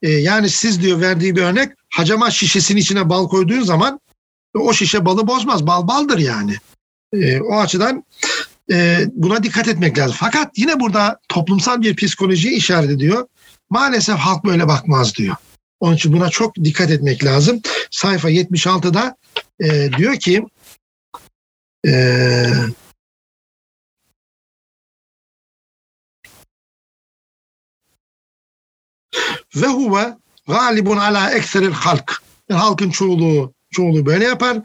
Ee, yani siz diyor verdiği bir örnek hacama şişesinin içine bal koyduğun zaman o şişe balı bozmaz. Bal baldır yani. Ee, o açıdan e, buna dikkat etmek lazım. Fakat yine burada toplumsal bir psikolojiye işaret ediyor. Maalesef halk böyle bakmaz diyor. Onun için buna çok dikkat etmek lazım. Sayfa 76'da e, diyor ki ee, ve huve galibun ala ekseril halk. Halkın çoğulu çoğulu böyle yapar.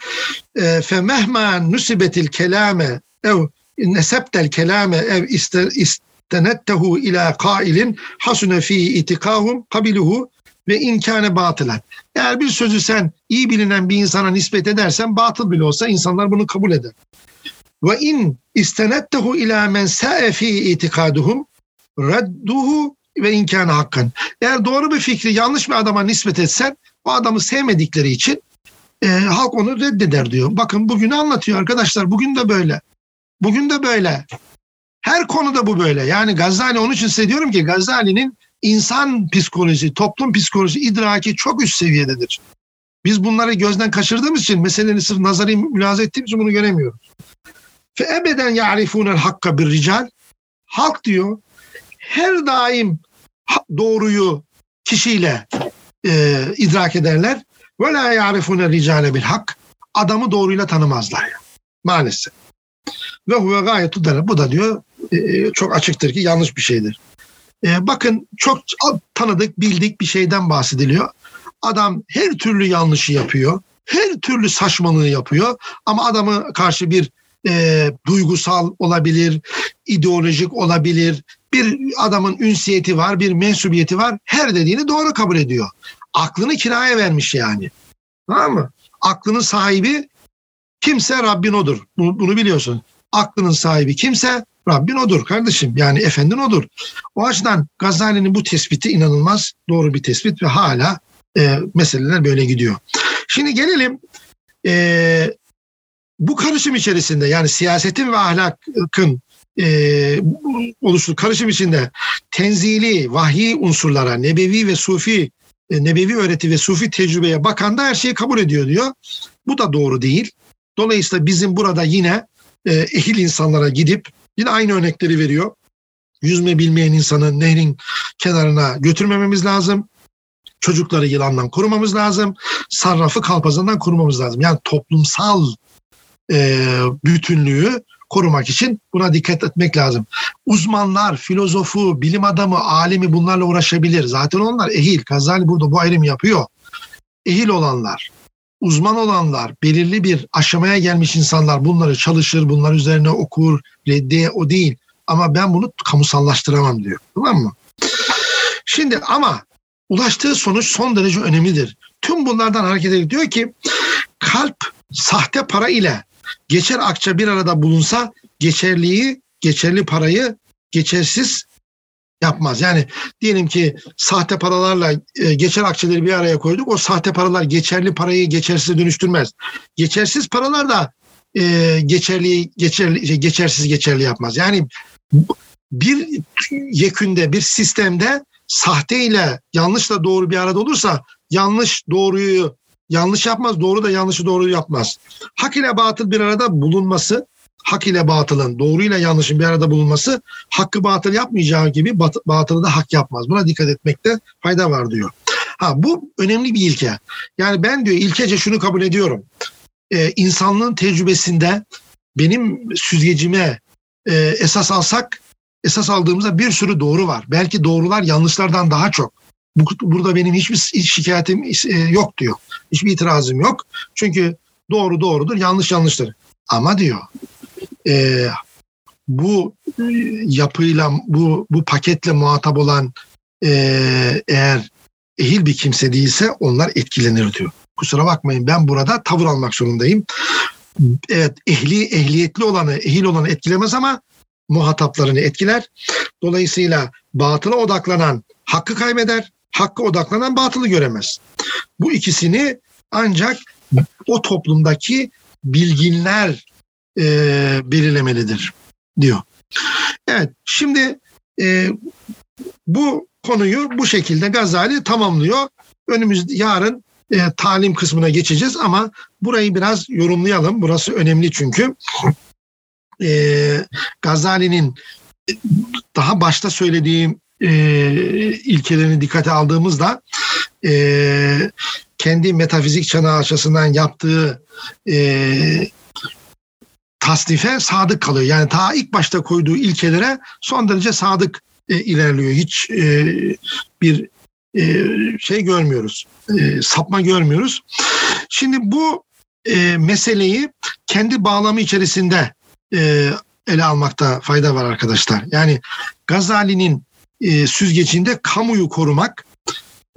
Ee, fe mehma nusibetil kelame ev nesebtel kelame ev istenettehu ila kailin hasune fi itikahum kabiluhu ve inkâne batılan. Eğer bir sözü sen iyi bilinen bir insana nispet edersen batıl bile olsa insanlar bunu kabul eder. Ve in istenettehu ila men sa'e fi itikaduhum redduhu ve inkâne hakkan. Eğer doğru bir fikri yanlış bir adama nispet etsen o adamı sevmedikleri için e, halk onu reddeder diyor. Bakın bugün anlatıyor arkadaşlar. Bugün de böyle. Bugün de böyle. Her konuda bu böyle. Yani Gazali onun için size ki Gazali'nin insan psikolojisi, toplum psikolojisi, idraki çok üst seviyededir. Biz bunları gözden kaçırdığımız için meselenin sırf nazari mülaza ettiğimiz için bunu göremiyoruz. Fe ebeden ya'rifunel hakka bir rical. Halk diyor her daim doğruyu kişiyle e, idrak ederler. Ve la ya'rifune ricale bil hak. Adamı doğruyla tanımazlar. Maalesef. Ve huve gayetu Bu da diyor e, çok açıktır ki yanlış bir şeydir. E, bakın çok tanıdık, bildik bir şeyden bahsediliyor. Adam her türlü yanlışı yapıyor. Her türlü saçmalığı yapıyor. Ama adamı karşı bir e, duygusal olabilir, ideolojik olabilir. Bir adamın ünsiyeti var, bir mensubiyeti var. Her dediğini doğru kabul ediyor. Aklını kiraya vermiş yani. Tamam mı? Aklının sahibi kimse Rabbin odur. Bunu, bunu biliyorsun. Aklının sahibi kimse Rabbin odur kardeşim. Yani efendin odur. O açıdan Gazali'nin bu tespiti inanılmaz doğru bir tespit ve hala e, meseleler böyle gidiyor. Şimdi gelelim e, bu karışım içerisinde yani siyasetin ve ahlakın e, oluştuğu karışım içinde tenzili, vahyi unsurlara, nebevi ve sufi, e, nebevi öğreti ve sufi tecrübeye bakan da her şeyi kabul ediyor diyor. Bu da doğru değil. Dolayısıyla bizim burada yine e, ehil insanlara gidip Yine aynı örnekleri veriyor. Yüzme bilmeyen insanı nehrin kenarına götürmememiz lazım. Çocukları yılandan korumamız lazım. Sarrafı kalpazından korumamız lazım. Yani toplumsal e, bütünlüğü korumak için buna dikkat etmek lazım. Uzmanlar, filozofu, bilim adamı, alimi bunlarla uğraşabilir. Zaten onlar ehil. Gazali burada bu ayrım yapıyor. Ehil olanlar, uzman olanlar, belirli bir aşamaya gelmiş insanlar bunları çalışır, bunlar üzerine okur, reddiye o değil. Ama ben bunu kamusallaştıramam diyor. Tamam mı? Şimdi ama ulaştığı sonuç son derece önemlidir. Tüm bunlardan hareket edip diyor ki kalp sahte para ile geçer akça bir arada bulunsa geçerliği, geçerli parayı geçersiz yapmaz. Yani diyelim ki sahte paralarla e, geçer akçeleri bir araya koyduk. O sahte paralar geçerli parayı geçersiz dönüştürmez. Geçersiz paralar da e, geçerli geçerli şey, geçersiz geçerli yapmaz. Yani bir yekünde bir sistemde sahte ile yanlışla doğru bir arada olursa yanlış doğruyu yanlış yapmaz, doğru da yanlışı doğru yapmaz. Hak ile batıl bir arada bulunması, hak ile batılın, doğru ile yanlışın bir arada bulunması hakkı batıl yapmayacağı gibi bat, batılı da hak yapmaz. Buna dikkat etmekte fayda var diyor. Ha bu önemli bir ilke. Yani ben diyor ilkece şunu kabul ediyorum. Ee, insanlığın tecrübesinde benim süzgecime e, esas alsak esas aldığımızda bir sürü doğru var. Belki doğrular yanlışlardan daha çok. Bu, burada benim hiçbir şikayetim e, yok diyor. Hiçbir itirazım yok. Çünkü doğru doğrudur, yanlış yanlıştır. Ama diyor e, bu yapıyla, bu, bu paketle muhatap olan e, eğer ehil bir kimse değilse onlar etkilenir diyor. Kusura bakmayın ben burada tavır almak zorundayım. Evet ehli ehliyetli olanı ehil olanı etkilemez ama muhataplarını etkiler. Dolayısıyla batıla odaklanan hakkı kaybeder, hakkı odaklanan batılı göremez. Bu ikisini ancak o toplumdaki bilginler e, belirlemelidir diyor. Evet şimdi e, bu konuyu bu şekilde Gazali tamamlıyor. Önümüz yarın e, talim kısmına geçeceğiz ama burayı biraz yorumlayalım. Burası önemli çünkü. E, Gazali'nin daha başta söylediğim e, ilkelerini dikkate aldığımızda e, kendi metafizik çanağı açısından yaptığı e, tasnife sadık kalıyor. Yani ta ilk başta koyduğu ilkelere son derece sadık e, ilerliyor. Hiç e, bir e, şey görmüyoruz, e, sapma görmüyoruz. Şimdi bu e, meseleyi kendi bağlamı içerisinde e, ele almakta fayda var arkadaşlar. Yani Gazali'nin e, süzgecinde kamuyu korumak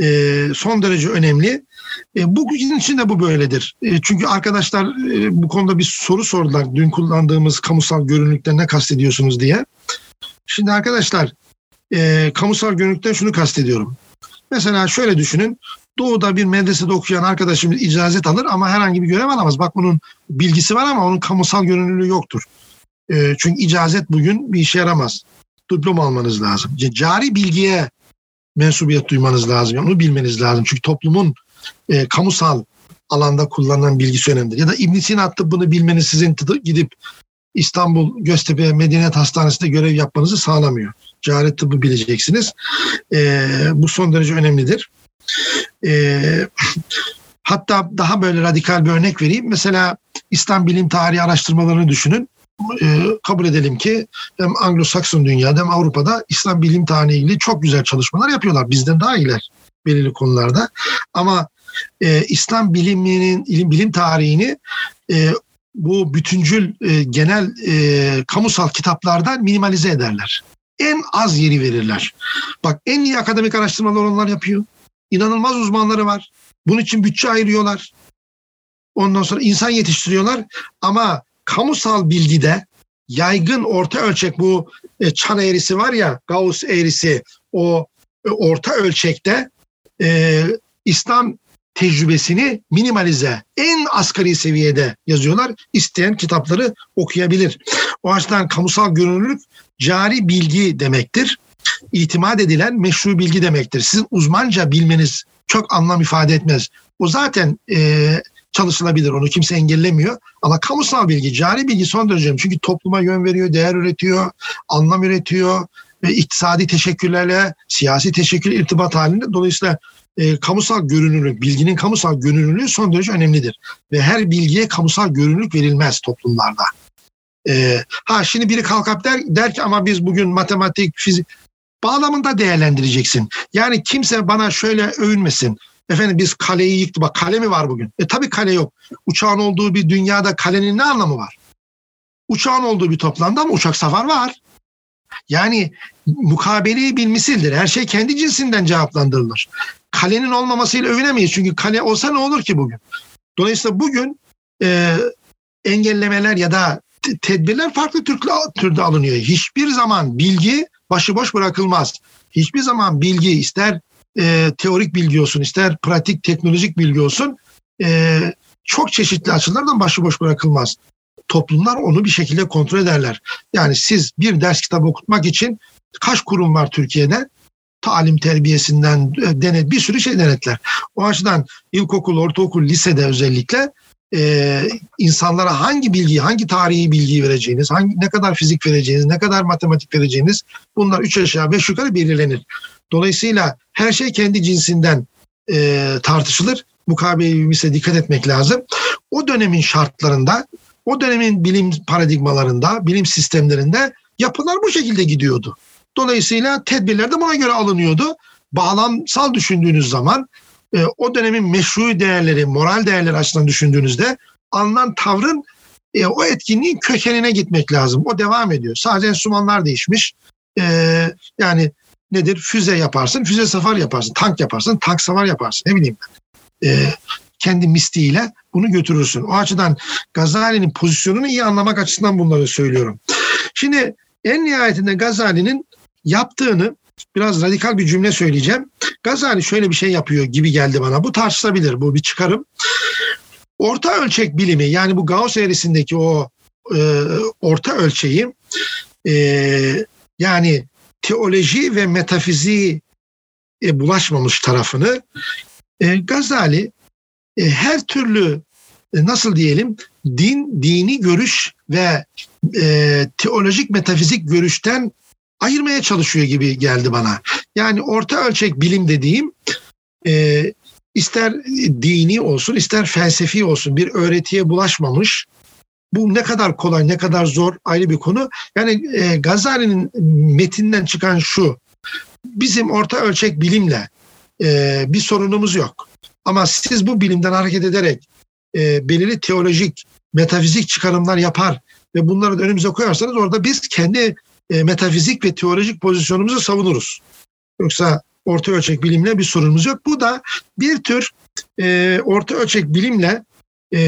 e, son derece önemli. E, bugün için de bu böyledir. E, çünkü arkadaşlar e, bu konuda bir soru sordular. Dün kullandığımız kamusal görünürlükten ne kastediyorsunuz diye. Şimdi arkadaşlar e, kamusal görünürlükten şunu kastediyorum. Mesela şöyle düşünün. Doğuda bir medresede okuyan arkadaşımız icazet alır ama herhangi bir görev alamaz. Bak bunun bilgisi var ama onun kamusal görünürlüğü yoktur. E, çünkü icazet bugün bir işe yaramaz. Diploma almanız lazım. Cari bilgiye mensubiyet duymanız lazım. Onu bilmeniz lazım. Çünkü toplumun e, kamusal alanda kullanılan bilgisi önemlidir. Ya da İbn Sina tıbbını bilmeniz sizin gidip İstanbul Göztepe Medeniyet Hastanesi'nde görev yapmanızı sağlamıyor. Cari tıbbı bileceksiniz. E, bu son derece önemlidir. E, hatta daha böyle radikal bir örnek vereyim. Mesela İslam bilim tarihi araştırmalarını düşünün. E, kabul edelim ki hem Anglo-Sakson dünyada hem Avrupa'da İslam bilim tarihi ilgili çok güzel çalışmalar yapıyorlar. Bizden daha iyiler belirli konularda. Ama e, İslam biliminin ilim bilim tarihini e, bu bütüncül e, genel e, kamusal kitaplarda minimalize ederler. En az yeri verirler. Bak en iyi akademik araştırmalar onlar yapıyor. İnanılmaz uzmanları var. Bunun için bütçe ayırıyorlar. Ondan sonra insan yetiştiriyorlar ama kamusal bilgide yaygın orta ölçek bu e, çan eğrisi var ya Gauss eğrisi o e, orta ölçekte e, İslam tecrübesini minimalize, en asgari seviyede yazıyorlar. İsteyen kitapları okuyabilir. O açıdan kamusal görünürlük cari bilgi demektir. İtimat edilen meşru bilgi demektir. Sizin uzmanca bilmeniz çok anlam ifade etmez. O zaten e, çalışılabilir. Onu kimse engellemiyor. Ama kamusal bilgi, cari bilgi son derece Çünkü topluma yön veriyor, değer üretiyor, anlam üretiyor ve iktisadi teşekkürlerle siyasi teşekkür irtibat halinde. Dolayısıyla e, kamusal görünürlük, bilginin kamusal görünürlüğü son derece önemlidir. Ve her bilgiye kamusal görünürlük verilmez toplumlarda. E, ha şimdi biri kalkıp der, der ki ama biz bugün matematik, fizik bağlamında değerlendireceksin. Yani kimse bana şöyle övünmesin. Efendim biz kaleyi yıktık. Bak kale mi var bugün? E tabii kale yok. Uçağın olduğu bir dünyada kalenin ne anlamı var? Uçağın olduğu bir toplamda ama uçak safar var. Yani mukabeleyi bilmisildir. Her şey kendi cinsinden cevaplandırılır. Kalenin olmamasıyla övünemeyiz. Çünkü kale olsa ne olur ki bugün? Dolayısıyla bugün e, engellemeler ya da tedbirler farklı türde alınıyor. Hiçbir zaman bilgi başıboş bırakılmaz. Hiçbir zaman bilgi ister e, teorik bilgi olsun ister pratik teknolojik bilgi olsun e, çok çeşitli açılardan başıboş bırakılmaz. Toplumlar onu bir şekilde kontrol ederler. Yani siz bir ders kitabı okutmak için kaç kurum var Türkiye'de? Talim terbiyesinden e, denet bir sürü şey denetler. O açıdan ilkokul, ortaokul, lisede özellikle e, insanlara hangi bilgiyi, hangi tarihi bilgiyi vereceğiniz, hangi ne kadar fizik vereceğiniz, ne kadar matematik vereceğiniz bunlar üç aşağı beş yukarı belirlenir. Dolayısıyla her şey kendi cinsinden e, tartışılır. Mukabele dikkat etmek lazım. O dönemin şartlarında, o dönemin bilim paradigmalarında, bilim sistemlerinde yapılar bu şekilde gidiyordu. Dolayısıyla tedbirler de buna göre alınıyordu. Bağlamsal düşündüğünüz zaman e, o dönemin meşru değerleri, moral değerleri açısından düşündüğünüzde alınan tavrın e, o etkinliğin kökenine gitmek lazım. O devam ediyor. Sadece enstrümanlar değişmiş. E, yani nedir? Füze yaparsın, füze safar yaparsın. Tank yaparsın, tank safar yaparsın. Ne bileyim ben. E, kendi mistiğiyle bunu götürürsün. O açıdan Gazali'nin pozisyonunu iyi anlamak açısından bunları söylüyorum. Şimdi en nihayetinde Gazali'nin yaptığını biraz radikal bir cümle söyleyeceğim. Gazali şöyle bir şey yapıyor gibi geldi bana. Bu tartışılabilir, bu bir çıkarım. Orta ölçek bilimi yani bu Gauss eğrisindeki o e, orta ölçeği e, yani teoloji ve metafiziği e, bulaşmamış tarafını e, Gazali her türlü e, nasıl diyelim din, dini görüş ve e, teolojik metafizik görüşten ayırmaya çalışıyor gibi geldi bana. Yani orta ölçek bilim dediğim e, ister dini olsun ister felsefi olsun bir öğretiye bulaşmamış. Bu ne kadar kolay ne kadar zor ayrı bir konu. Yani e, Gazali'nin metinden çıkan şu. Bizim orta ölçek bilimle e, bir sorunumuz yok. Ama siz bu bilimden hareket ederek e, belirli teolojik, metafizik çıkarımlar yapar ve bunları da önümüze koyarsanız orada biz kendi e, metafizik ve teolojik pozisyonumuzu savunuruz. Yoksa orta ölçek bilimle bir sorunumuz yok. Bu da bir tür e, orta ölçek bilimle e,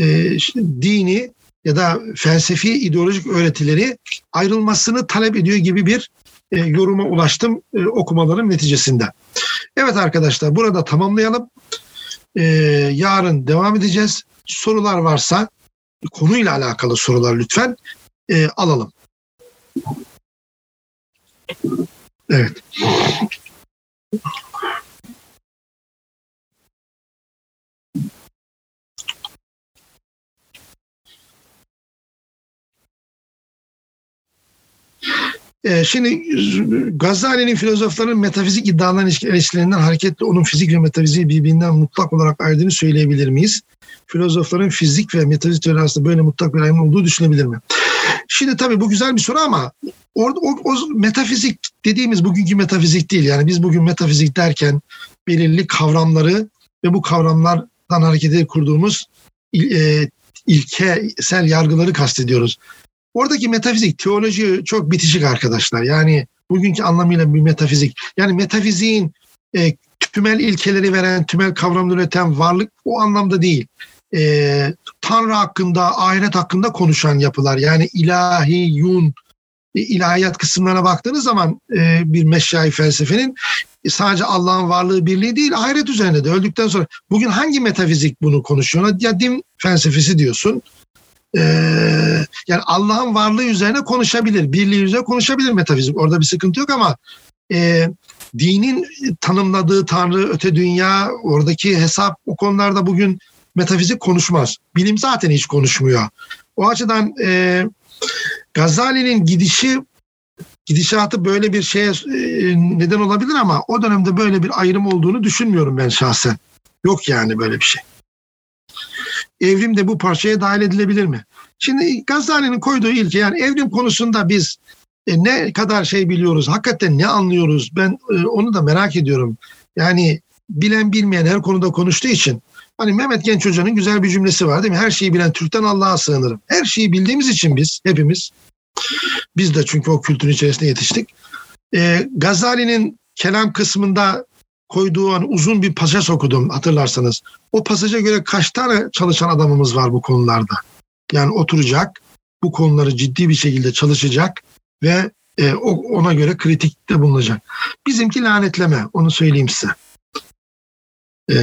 e, dini ya da felsefi ideolojik öğretileri ayrılmasını talep ediyor gibi bir e, yoruma ulaştım e, okumaların neticesinde. Evet arkadaşlar burada tamamlayalım. E, yarın devam edeceğiz. Sorular varsa konuyla alakalı sorular lütfen e, alalım. Evet. Ee, şimdi Gazali'nin filozofların metafizik iddiaların ilişkilerinden hareketle onun fizik ve metafiziği birbirinden mutlak olarak ayrıldığını söyleyebilir miyiz? Filozofların fizik ve metafizik arasında böyle mutlak bir ayrım olduğu düşünebilir mi? Şimdi tabii bu güzel bir soru ama orada o, o metafizik dediğimiz bugünkü metafizik değil. Yani biz bugün metafizik derken belirli kavramları ve bu kavramlardan hareket edip kurduğumuz e, ilkesel yargıları kastediyoruz. Oradaki metafizik teoloji çok bitişik arkadaşlar. Yani bugünkü anlamıyla bir metafizik. Yani metafiziğin e, tümel ilkeleri veren, tümel kavramları üreten varlık o anlamda değil e, Tanrı hakkında, ahiret hakkında konuşan yapılar. Yani ilahi, yun, e, ilahiyat kısımlarına baktığınız zaman e, bir meşayi felsefenin sadece Allah'ın varlığı birliği değil ahiret üzerinde de öldükten sonra bugün hangi metafizik bunu konuşuyor? Ya din felsefesi diyorsun. Ee, yani Allah'ın varlığı üzerine konuşabilir, birliği üzerine konuşabilir metafizik. Orada bir sıkıntı yok ama e, dinin tanımladığı Tanrı, öte dünya, oradaki hesap o konularda bugün metafizik konuşmaz. Bilim zaten hiç konuşmuyor. O açıdan e, Gazali'nin gidişi gidişatı böyle bir şeye e, neden olabilir ama o dönemde böyle bir ayrım olduğunu düşünmüyorum ben şahsen. Yok yani böyle bir şey. Evrim de bu parçaya dahil edilebilir mi? Şimdi Gazali'nin koyduğu ilke yani evrim konusunda biz e, ne kadar şey biliyoruz, hakikaten ne anlıyoruz ben e, onu da merak ediyorum. Yani bilen bilmeyen her konuda konuştuğu için hani Mehmet Genç Hoca'nın güzel bir cümlesi var değil mi? Her şeyi bilen Türk'ten Allah'a sığınırım. Her şeyi bildiğimiz için biz hepimiz biz de çünkü o kültürün içerisinde yetiştik. E, Gazali'nin kelam kısmında koyduğu hani uzun bir pasaj okudum hatırlarsanız. O pasaja göre kaç tane çalışan adamımız var bu konularda? Yani oturacak, bu konuları ciddi bir şekilde çalışacak ve e, ona göre kritikte bulunacak. Bizimki lanetleme, onu söyleyeyim size. E,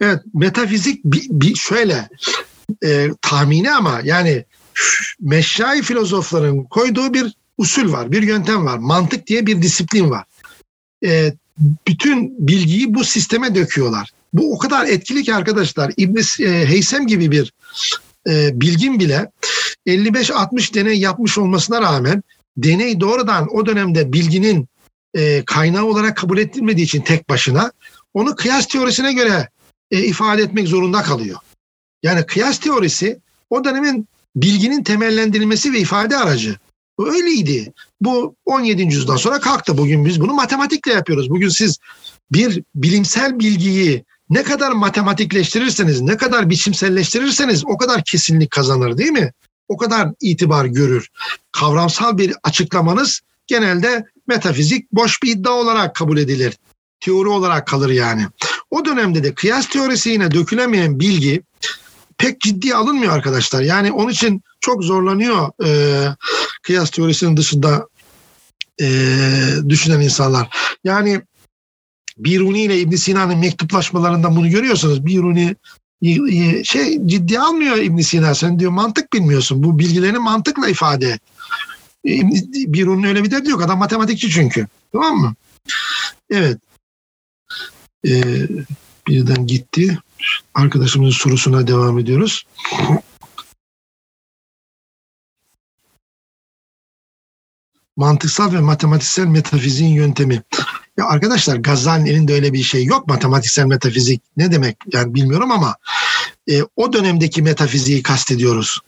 evet, metafizik bir, bir şöyle e, tahmini ama yani meşai filozofların koyduğu bir usul var, bir yöntem var. Mantık diye bir disiplin var. E, bütün bilgiyi bu sisteme döküyorlar. Bu o kadar etkili ki arkadaşlar İbn e, Heysem gibi bir e, bilgin bile 55-60 deney yapmış olmasına rağmen deney doğrudan o dönemde bilginin e, kaynağı olarak kabul edilmediği için tek başına onu kıyas teorisine göre e, ifade etmek zorunda kalıyor. Yani kıyas teorisi o dönemin bilginin temellendirilmesi ve ifade aracı. Öyleydi. Bu 17. yüzyıldan sonra kalktı. Bugün biz bunu matematikle yapıyoruz. Bugün siz bir bilimsel bilgiyi ne kadar matematikleştirirseniz, ne kadar biçimselleştirirseniz o kadar kesinlik kazanır değil mi? O kadar itibar görür. Kavramsal bir açıklamanız genelde metafizik boş bir iddia olarak kabul edilir. Teori olarak kalır yani. O dönemde de kıyas teorisiyle dökülemeyen bilgi pek ciddiye alınmıyor arkadaşlar. Yani onun için çok zorlanıyor e, kıyas teorisinin dışında e, düşünen insanlar. Yani Biruni ile İbn Sina'nın mektuplaşmalarında bunu görüyorsunuz. Biruni şey ciddi almıyor İbn Sina. Sen diyor mantık bilmiyorsun. Bu bilgilerini mantıkla ifade et. Biruni'nin öyle bir derdi yok. Adam matematikçi çünkü. Tamam mı? Evet. Ee, birden gitti. Arkadaşımızın sorusuna devam ediyoruz. Mantıksal ve matematiksel metafiziğin yöntemi. Ya arkadaşlar Gazali'nin elinde öyle bir şey yok matematiksel metafizik. Ne demek yani bilmiyorum ama e, o dönemdeki metafiziği kastediyoruz.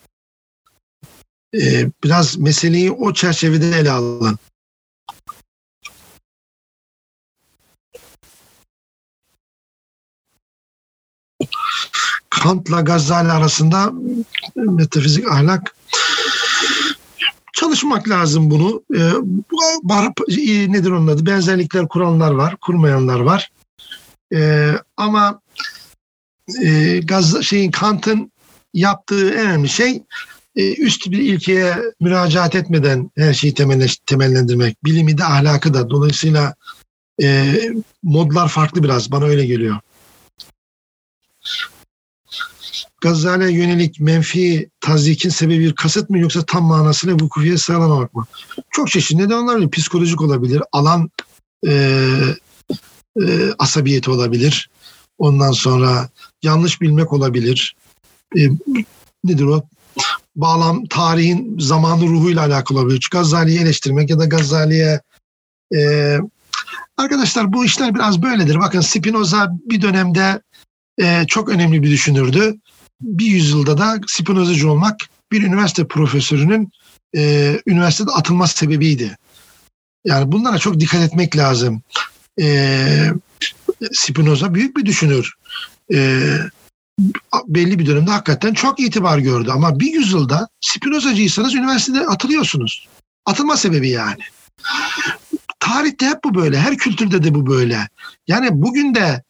E, biraz meseleyi o çerçevede ele alın. Kant'la Gazali arasında metafizik ahlak çalışmak lazım bunu. E, bar, nedir onun adı? Benzerlikler kuranlar var, kurmayanlar var. E, ama e, gaz şeyin Kant'ın yaptığı en önemli şey e, üst bir ilkeye müracaat etmeden her şeyi temellendirmek. Bilimi de ahlakı da. Dolayısıyla e, modlar farklı biraz. Bana öyle geliyor. Gazali'ye yönelik menfi tazikin sebebi bir kasıt mı yoksa tam manasıyla vukufiye sağlamamak mı? Çok çeşitli nedenler olabilir. Psikolojik olabilir, alan e, e, asabiyeti olabilir. Ondan sonra yanlış bilmek olabilir. E, nedir o? Bağlam, tarihin zamanı ruhuyla alakalı olabilir. Gazali'yi eleştirmek ya da Gazali'ye e, arkadaşlar bu işler biraz böyledir. Bakın Spinoza bir dönemde e, çok önemli bir düşünürdü bir yüzyılda da Spinozacı olmak bir üniversite profesörünün e, üniversitede atılma sebebiydi. Yani bunlara çok dikkat etmek lazım. E, Spinoza büyük bir düşünür. E, belli bir dönemde hakikaten çok itibar gördü. Ama bir yüzyılda Spinozacıysanız üniversitede atılıyorsunuz. Atılma sebebi yani. Tarihte hep bu böyle. Her kültürde de bu böyle. Yani bugün de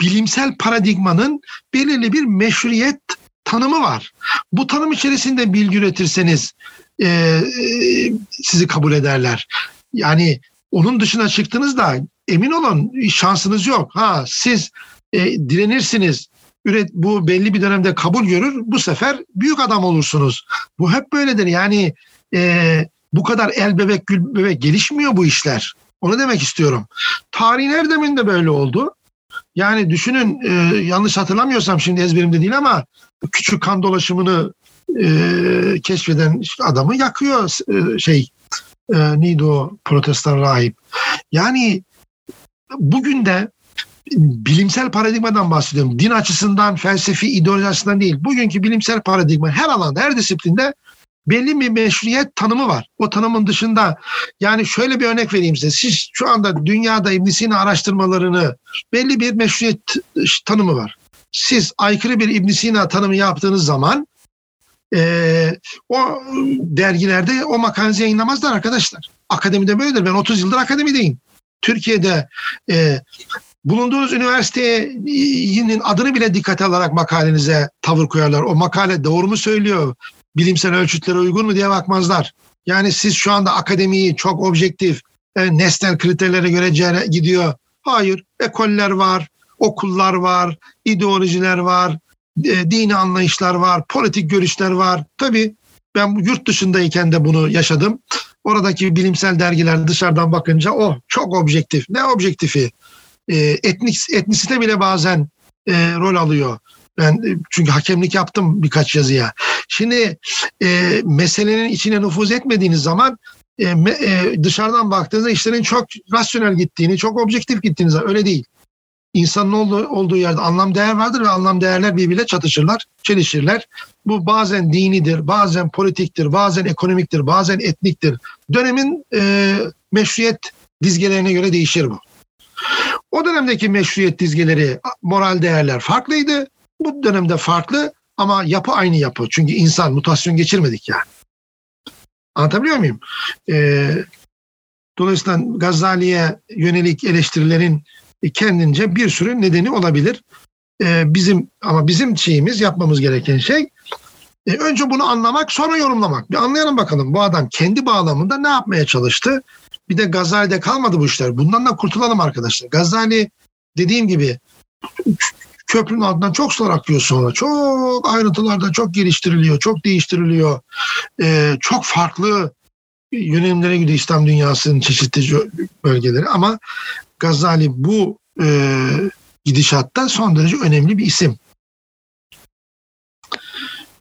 bilimsel paradigmanın belirli bir meşruiyet tanımı var. Bu tanım içerisinde bilgi üretirseniz e, e, sizi kabul ederler. Yani onun dışına çıktığınızda emin olun şansınız yok. Ha siz e, direnirsiniz. Üret, bu belli bir dönemde kabul görür. Bu sefer büyük adam olursunuz. Bu hep böyledir. Yani e, bu kadar el bebek gül bebek gelişmiyor bu işler. Onu demek istiyorum. Tarihin her deminde böyle oldu. Yani düşünün e, yanlış hatırlamıyorsam şimdi ezberimde değil ama küçük kan dolaşımını e, keşfeden adamı yakıyor e, şey e, neydi o protestan rahip. Yani bugün de bilimsel paradigmadan bahsediyorum. Din açısından, felsefi ideoloji açısından değil. Bugünkü bilimsel paradigma her alanda, her disiplinde belli bir meşruiyet tanımı var. O tanımın dışında yani şöyle bir örnek vereyim size. Siz şu anda dünyada İbn Sina araştırmalarını belli bir meşruiyet tanımı var. Siz aykırı bir İbn Sina tanımı yaptığınız zaman e, o dergilerde o makalenizi yayınlamazlar arkadaşlar. Akademide böyledir. Ben 30 yıldır akademideyim. Türkiye'de e, bulunduğunuz üniversitenin adını bile dikkate alarak makalenize tavır koyarlar. O makale doğru mu söylüyor? Bilimsel ölçütlere uygun mu diye bakmazlar. Yani siz şu anda akademiyi çok objektif, e, nesnel kriterlere göre gidiyor. Hayır, ekoller var, okullar var, ideolojiler var, e, dini anlayışlar var, politik görüşler var. Tabii ben yurt dışındayken de bunu yaşadım. Oradaki bilimsel dergiler dışarıdan bakınca oh, çok objektif. Ne objektifi? E, etnik etnisite bile bazen e, rol alıyor. Ben e, çünkü hakemlik yaptım birkaç yazıya. Şimdi e, meselenin içine nüfuz etmediğiniz zaman e, e, dışarıdan baktığınızda işlerin çok rasyonel gittiğini, çok objektif gittiğini öyle değil insanın olduğu, olduğu yerde anlam değer vardır ve anlam değerler birbiriyle çatışırlar, çelişirler. Bu bazen dinidir, bazen politiktir, bazen ekonomiktir, bazen etniktir. Dönemin e, meşruiyet dizgelerine göre değişir bu. O dönemdeki meşruiyet dizgeleri, moral değerler farklıydı. Bu dönemde farklı ama yapı aynı yapı. Çünkü insan mutasyon geçirmedik yani. Anlatabiliyor muyum? Ee, dolayısıyla Gazali'ye yönelik eleştirilerin kendince bir sürü nedeni olabilir. E, bizim ama bizim şeyimiz yapmamız gereken şey e, önce bunu anlamak sonra yorumlamak. Bir anlayalım bakalım bu adam kendi bağlamında ne yapmaya çalıştı. Bir de Gazali'de kalmadı bu işler. Bundan da kurtulalım arkadaşlar. Gazali dediğim gibi köprünün altından çok sular akıyor sonra. Çok ayrıntılarda çok geliştiriliyor, çok değiştiriliyor. Ee, çok farklı yönelimlere gidiyor İslam dünyasının çeşitli bölgeleri ama Gazali bu e, gidişatta son derece önemli bir isim.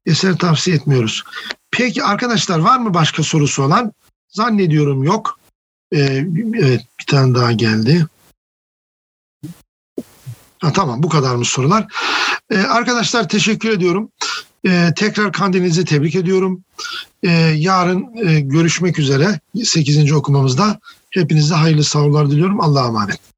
Eser tavsiye etmiyoruz. Peki arkadaşlar var mı başka sorusu olan? Zannediyorum yok. Ee, evet bir tane daha geldi. Ha, tamam bu kadar mı sorular? Ee, arkadaşlar teşekkür ediyorum. Ee, tekrar kandilinizi tebrik ediyorum. Ee, yarın e, görüşmek üzere 8. okumamızda. Hepinize hayırlı sahurlar diliyorum. Allah'a emanet.